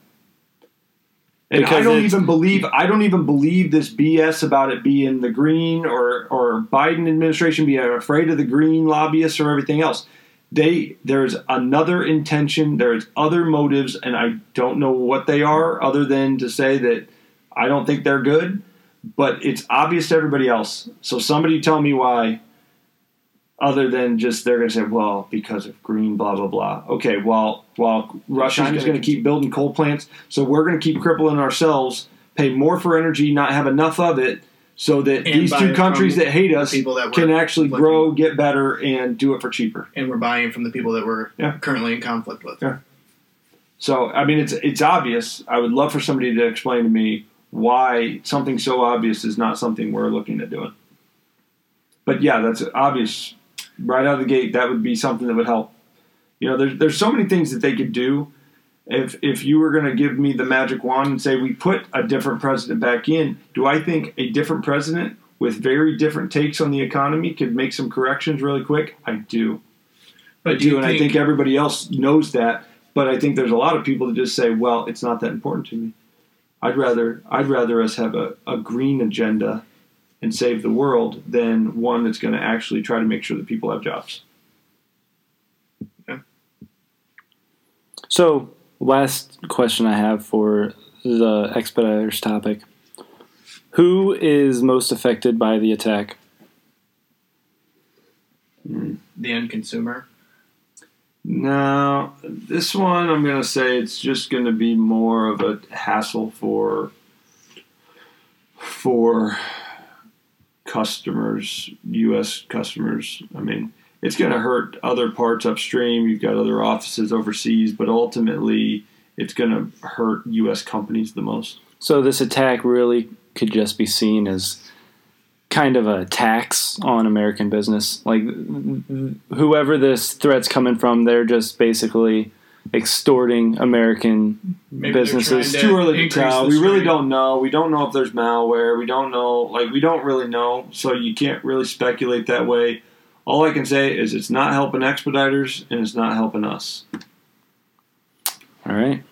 Speaker 2: And I don't even believe I don't even believe this BS about it being the green or or Biden administration being afraid of the green lobbyists or everything else. They there's another intention, there's other motives, and I don't know what they are, other than to say that I don't think they're good, but it's obvious to everybody else. So somebody tell me why, other than just they're going to say, well, because of green, blah blah blah. Okay, well, while Russia's
Speaker 3: China's
Speaker 2: going to keep building coal plants, so we're going to keep crippling ourselves, pay more for energy, not have enough of it, so that
Speaker 3: And
Speaker 2: these two countries that hate us
Speaker 3: that
Speaker 2: can actually grow, get better, and do it for cheaper.
Speaker 3: and we're buying from the people that we're
Speaker 2: Yeah.
Speaker 3: currently in conflict with.
Speaker 2: Yeah. So I mean, it's it's obvious. I would love for somebody to explain to me why something so obvious is not something we're looking at doing. But yeah, that's obvious right out of the gate. That would be something that would help. You know, there's there's so many things that they could do. If if you were going to give me the magic wand and say we put a different president back in, do I think a different president with very different takes on the economy could make some corrections really quick? I do. I
Speaker 3: do
Speaker 2: do, and I think everybody else knows that. But I think there's a lot of people that just say, "Well, it's not that important to me." I'd rather I'd rather us have a, a green agenda and save the world than one that's going to actually try to make sure that people have jobs.
Speaker 1: So, last question I have for the expeditors topic: Who is most affected by the attack?
Speaker 3: the end consumer.
Speaker 2: Now, this one I'm going to say it's just going to be more of a hassle for for customers, U.S. customers. I mean, it's going to hurt other parts upstream. You've got other offices overseas, but ultimately, it's going to hurt U.S. companies the most.
Speaker 1: So, this attack really could just be seen as kind of a tax on American business. Like, whoever this threat's coming from, they're just basically extorting American
Speaker 3: Maybe
Speaker 1: businesses.
Speaker 3: to
Speaker 2: too early to tell.
Speaker 3: the
Speaker 2: We really
Speaker 3: strain.
Speaker 2: don't know. We don't know if there's malware. We don't know. Like we don't really know. So you can't really speculate that way. All I can say is it's not helping Expeditors and it's not helping us.
Speaker 1: All right.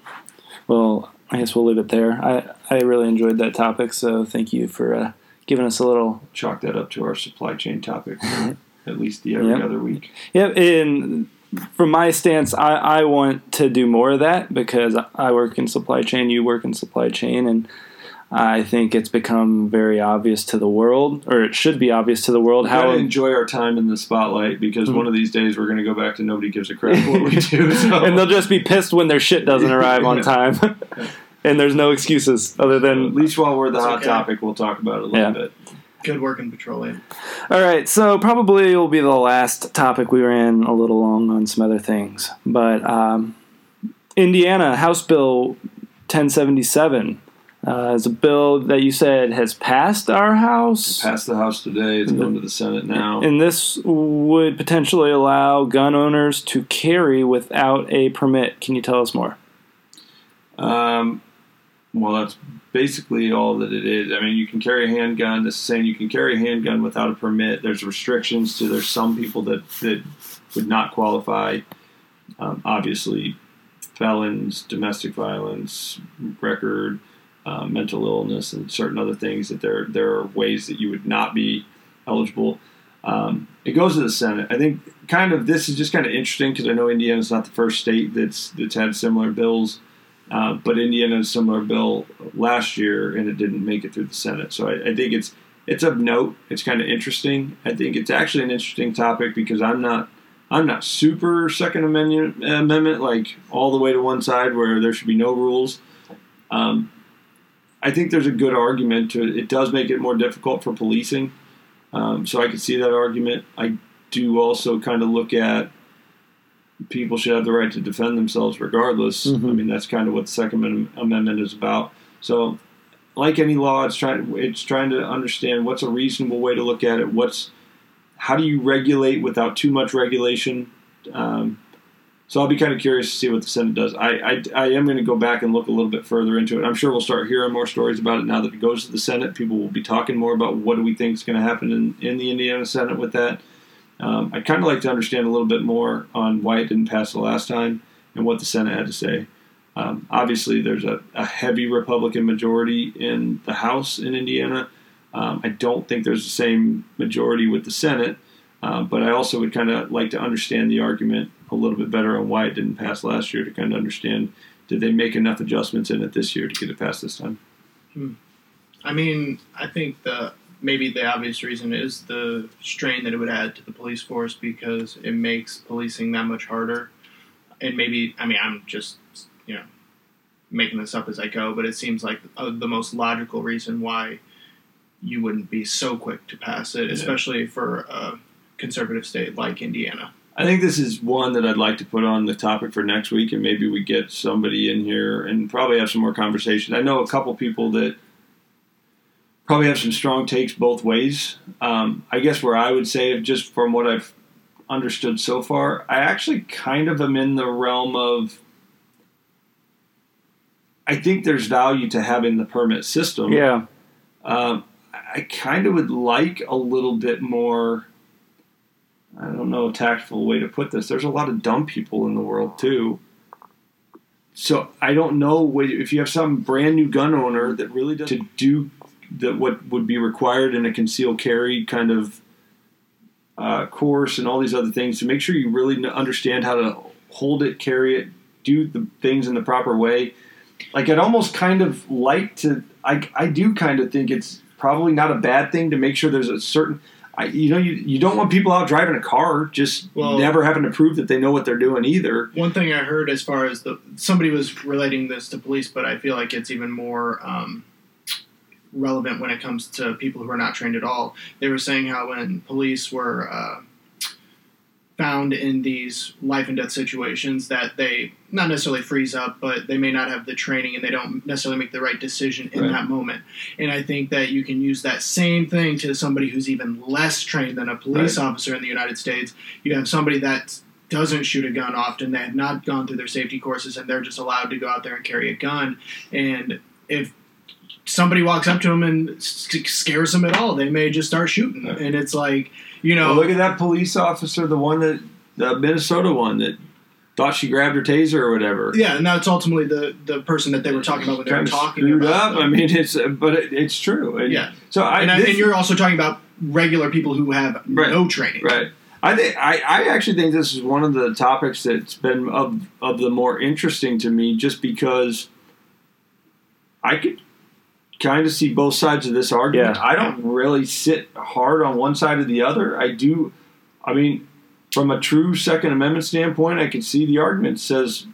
Speaker 1: Well, I guess we'll leave it there. I, I really enjoyed that topic, so thank you for uh, giving us a little.
Speaker 2: Chalk that up to our supply chain topic. at least the every
Speaker 1: Yep.
Speaker 2: other week.
Speaker 1: Yep. And from my stance, I, I want to do more of that because I work in supply chain, you work in supply chain, and I think it's become very obvious to the world, or it should be obvious to the world,
Speaker 2: We
Speaker 1: how
Speaker 2: gotta enjoy our time in the spotlight because hmm. one of these days we're going to go back to nobody gives a crap what we do. So.
Speaker 1: and they'll just be pissed when their shit doesn't arrive on time. and there's no excuses other than at
Speaker 2: least while we're the
Speaker 3: It's
Speaker 2: hot
Speaker 3: okay.
Speaker 2: topic, we'll talk about it a little
Speaker 1: Yeah.
Speaker 2: bit.
Speaker 3: Good work in petroleum.
Speaker 1: All right, so probably will be the last topic. We ran a little long on some other things, but um, Indiana House Bill 1077 uh, is a bill that you said has passed our House,
Speaker 2: Passed the House today. It's going to the Senate now.
Speaker 1: and this would potentially allow gun owners to carry without a permit. Can you tell us more?
Speaker 2: Um, well, that's basically all that it is. I mean, you can carry a handgun. This is saying you can carry a handgun without a permit. There's restrictions to. There's some people that that would not qualify. Um, obviously, felons, domestic violence record, uh, mental illness, and certain other things. That there there are ways that you would not be eligible. Um, it goes to the Senate. I think kind of this is just kind of interesting because I know Indiana's not the first state that's that's had similar bills. Uh, but Indiana had a similar bill last year, and it didn't make it through the Senate. So I, I think it's it's of note. It's kind of interesting. I think it's actually an interesting topic because I'm not I'm not super Second Amendment amendment like all the way to one side where there should be no rules. Um, I think there's a good argument to it. Does make it more difficult for policing, um, so I could see that argument. I do also kind of look at people should have the right to defend themselves regardless.
Speaker 1: Mhm.
Speaker 2: I mean, that's kind of what the Second Amendment- Amendment is about. So, like any law, it's trying it's trying to understand what's a reasonable way to look at it. What's how do you regulate without too much regulation? Um, so I'll be kind of curious to see what the Senate does. I, I, I am going to go back and look a little bit further into it. I'm sure we'll start hearing more stories about it now that it goes to the Senate. People will be talking more about what do we think is going to happen in, in the Indiana Senate with that. Um, I'd kind of like to understand a little bit more on why it didn't pass the last time and what the Senate had to say. Um, obviously, there's a, a heavy Republican majority in the House in Indiana. Um, I don't think there's the same majority with the Senate, uh, but I also would kind of like to understand the argument a little bit better on why it didn't pass last year to kind of understand did they make enough adjustments in it this year to get it passed this time?
Speaker 3: I mean, I think the maybe the obvious reason is the strain that it would add to the police force because it makes policing that much harder. And maybe, I mean, I'm just you know making this up as I go, but it seems like uh, the most logical reason why you wouldn't be so quick to pass it, especially for a conservative state like Indiana.
Speaker 2: I think this is one that I'd like to put on the topic for next week, and maybe we get somebody in here and probably have some more conversation. I know a couple people that probably have some strong takes both ways. Um, I guess where I would say, just from what I've understood so far, I actually kind of am in the realm of. I think there's value to having the permit system.
Speaker 1: Yeah.
Speaker 2: Um, I kind of would like a little bit more. I don't know a tactful way to put this. There's a lot of dumb people in the world too. So I don't know if you have some brand new gun owner that really does to do the, what would be required in a concealed carry kind of uh, course and all these other things to make sure you really understand how to hold it, carry it, do the things in the proper way. Like I'd almost kind of like to. I I do kind of think it's probably not a bad thing to make sure there's a certain. I, you know, you, you don't want people out driving a car just
Speaker 3: Well-
Speaker 2: never having to prove that they know what they're doing either.
Speaker 3: One thing I heard as far as the somebody was relating this to police, but I feel like it's even more um, relevant when it comes to people who are not trained at all. They were saying how when police were uh, found in these life and death situations, that they not necessarily freeze up, but they may not have the training and they don't necessarily make the right decision in
Speaker 2: Right.
Speaker 3: that moment. And I think that you can use that same thing to somebody who's even less trained than a police officer in the United States. You have somebody that doesn't shoot a gun often, they have not gone through their safety courses, and they're just allowed to go out there and carry a gun. And if somebody walks up to them and scares them at all, they may just start shooting. And it's like, you know,
Speaker 2: Well, look at that police officer, the one that the Minnesota one that thought she grabbed her taser or whatever.
Speaker 3: yeah, and that's ultimately the the person that they were talking about when they were talking
Speaker 2: screwed
Speaker 3: about.
Speaker 2: up.
Speaker 3: them.
Speaker 2: I mean, it's uh, but it, it's true. And
Speaker 3: Yeah.
Speaker 2: So I,
Speaker 3: and, I,
Speaker 2: this-
Speaker 3: and you're also talking about regular people who have
Speaker 2: Right.
Speaker 3: no training.
Speaker 2: Right. I think I, I actually think this is one of the topics that's been of of the more interesting to me, just because I could kind of see both sides of this argument.
Speaker 1: Yeah.
Speaker 2: I don't really sit hard on one side or the other. I do. I mean, from a true Second Amendment standpoint, I can see the argument says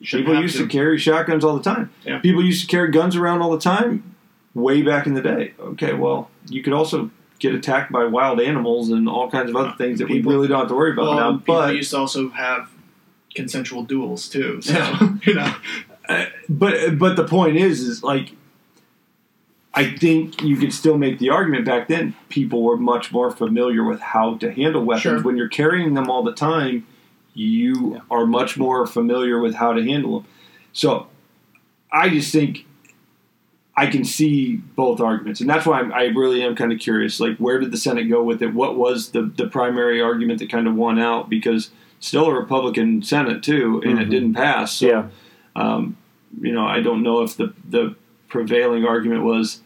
Speaker 2: people used
Speaker 3: to.
Speaker 2: to carry shotguns all the time.
Speaker 3: Yeah.
Speaker 2: People used to carry guns around all the time way back in the day. Okay, well, you could also get attacked by wild animals and all kinds of other things that
Speaker 3: People-
Speaker 2: we really don't have to worry about
Speaker 3: Well,
Speaker 2: now.
Speaker 3: people
Speaker 2: But
Speaker 3: used to also have consensual duels too. So
Speaker 2: Yeah.
Speaker 3: you know,
Speaker 2: uh, but but the point is, is like. I think you could still make the argument back then. People were much more familiar with how to handle weapons.
Speaker 3: Sure.
Speaker 2: When you're carrying them all the time, you are much more familiar with how to handle them. So, I just think I can see both arguments, and that's why I'm, I really am kind of curious. Like, where did the Senate go with it? What was the the primary argument that kind of won out? Because still a Republican Senate too, and it
Speaker 1: Mhm.
Speaker 2: didn't pass. So,
Speaker 1: Yeah.
Speaker 2: um, you know, I don't know if the the prevailing argument was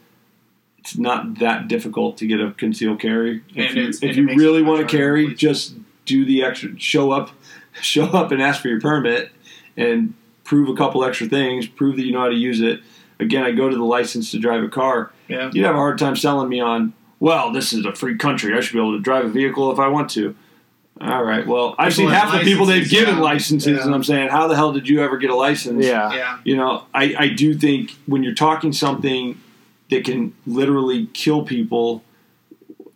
Speaker 2: it's not that difficult to get a concealed carry. If
Speaker 3: And
Speaker 2: you,
Speaker 3: it's-
Speaker 2: if
Speaker 3: and
Speaker 2: you really want to carry,
Speaker 3: police.
Speaker 2: just do the extra. Show up, show up, and ask for your permit, and prove a couple extra things. Prove that you know how to use it. Again, I go to the license to drive a car.
Speaker 3: yeah.
Speaker 2: You'd have a hard time selling me on. Well, this is a free country. I should be able to drive a vehicle if I want to. All right. Well, I've seen
Speaker 3: have
Speaker 2: half the people they've given
Speaker 3: yeah.
Speaker 2: licenses,
Speaker 3: Yeah.
Speaker 2: and I'm saying, how the hell did you ever get a license?
Speaker 1: Yeah.
Speaker 3: Yeah.
Speaker 2: you know, I, I do think when you're talking something that can literally kill people,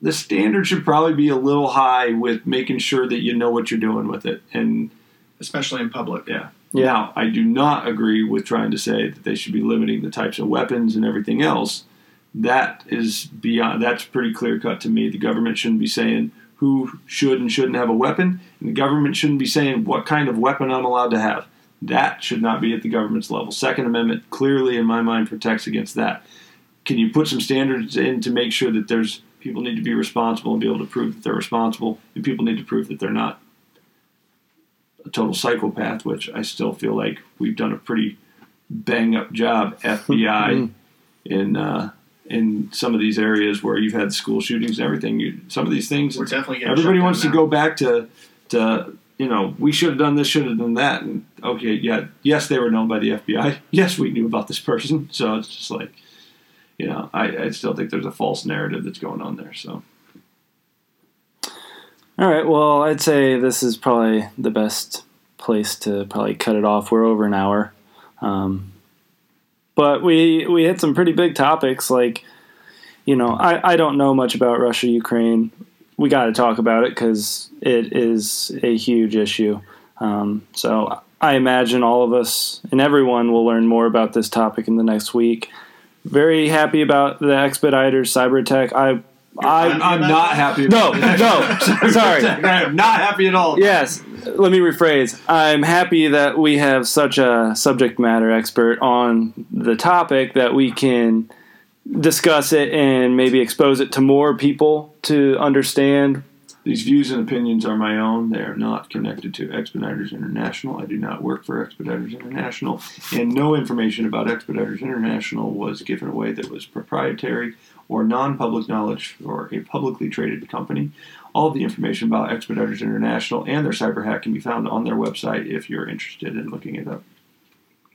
Speaker 2: the standard should probably be a little high with making sure that you know what you're doing with it. And
Speaker 3: Especially in public.
Speaker 2: yeah.
Speaker 1: Yeah.
Speaker 2: Now, I do not agree with trying to say that they should be limiting the types of weapons and everything else. That is beyond. That's pretty clear cut to me. The government shouldn't be saying who should and shouldn't have a weapon, and the government shouldn't be saying what kind of weapon I'm allowed to have. That should not be at the government's level. Second Amendment clearly, in my mind, protects against that. Can you put some standards in to make sure that there's people need to be responsible and be able to prove that they're responsible, and people need to prove that they're not a total psychopath, which I still feel like we've done a pretty bang up job, FBI, in uh, in some of these areas where you've had school shootings and everything. You, some of these things,
Speaker 3: We're definitely getting
Speaker 2: everybody wants to
Speaker 3: down
Speaker 2: go back to to you know we should have done this, should have done that, and okay, yeah, yes, they were known by the FBI. Yes, we knew about this person. So it's just like. You know, I, I still think there's a false narrative that's going on there. So
Speaker 1: All right. Well, I'd say this is probably the best place to probably cut it off. We're over an hour, um, but we we hit some pretty big topics. Like you know, I, I don't know much about Russia Ukraine. We got to talk about it because it is a huge issue. Um, so I imagine all of us and everyone will learn more about this topic in the next week. Very happy about the Expeditors cyber attack. I I
Speaker 2: I'm, I'm not happy.
Speaker 1: no no sorry
Speaker 2: I am not happy at all.
Speaker 1: yes let me rephrase i'm happy that we have such a subject matter expert on the topic that we can discuss it and maybe expose it to more people to understand
Speaker 2: These views and opinions are my own. They are not connected to Expeditors International. I do not work for Expeditors International, and no information about Expeditors International was given away that was proprietary or non public knowledge for a publicly traded company. All the information about Expeditors International and their cyber hack can be found on their website if you're interested in looking it up.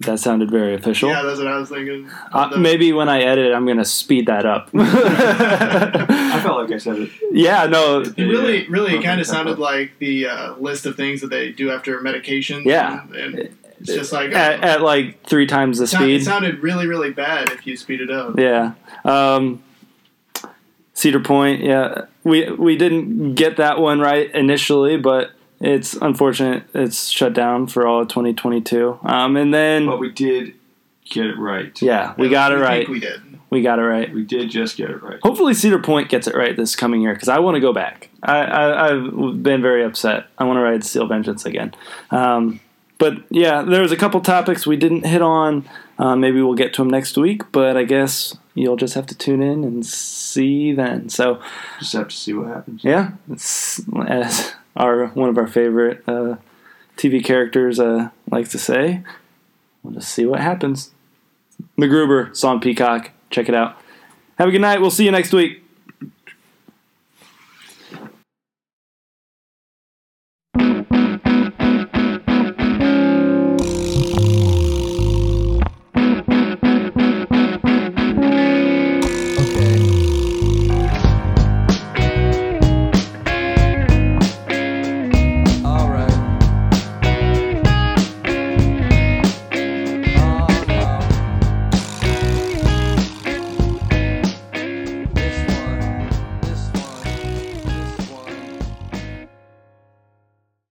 Speaker 1: That sounded very official
Speaker 3: Yeah, that's what I was thinking.
Speaker 1: uh,
Speaker 3: The-
Speaker 1: maybe when i edit i'm going to speed that up
Speaker 2: I felt like I said it.
Speaker 1: yeah no
Speaker 3: It really,
Speaker 2: Yeah.
Speaker 3: really
Speaker 2: Perfect
Speaker 3: kind of
Speaker 2: tempo.
Speaker 3: sounded like the uh, list of things that they do after medication.
Speaker 1: Yeah.
Speaker 3: and, and it's just like
Speaker 1: at, at like three times the
Speaker 3: it
Speaker 1: speed
Speaker 3: It sounded really, really bad if you speed it up.
Speaker 1: Yeah. Um, Cedar Point, yeah. We we didn't get that one right initially, but it's unfortunate it's shut down for all of 2022. Um, and then
Speaker 2: But we did get it right.
Speaker 1: yeah, we got it right.
Speaker 3: We did.
Speaker 1: We got it right.
Speaker 2: We did just get it right.
Speaker 1: Hopefully Cedar Point gets it right this coming year because I want to go back. I, I I've been very upset. I want to ride Steel Vengeance again. Um, but yeah, there was a couple topics we didn't hit on. Uh, maybe we'll get to them next week. But I guess you'll just have to tune in and see then. So
Speaker 2: Just have to see what happens.
Speaker 1: yeah, it's as our one of our favorite uh, TV characters uh, likes to say. We'll just see what happens. MacGruber, it's on Peacock. Check it out. Have a good night. We'll see you next week.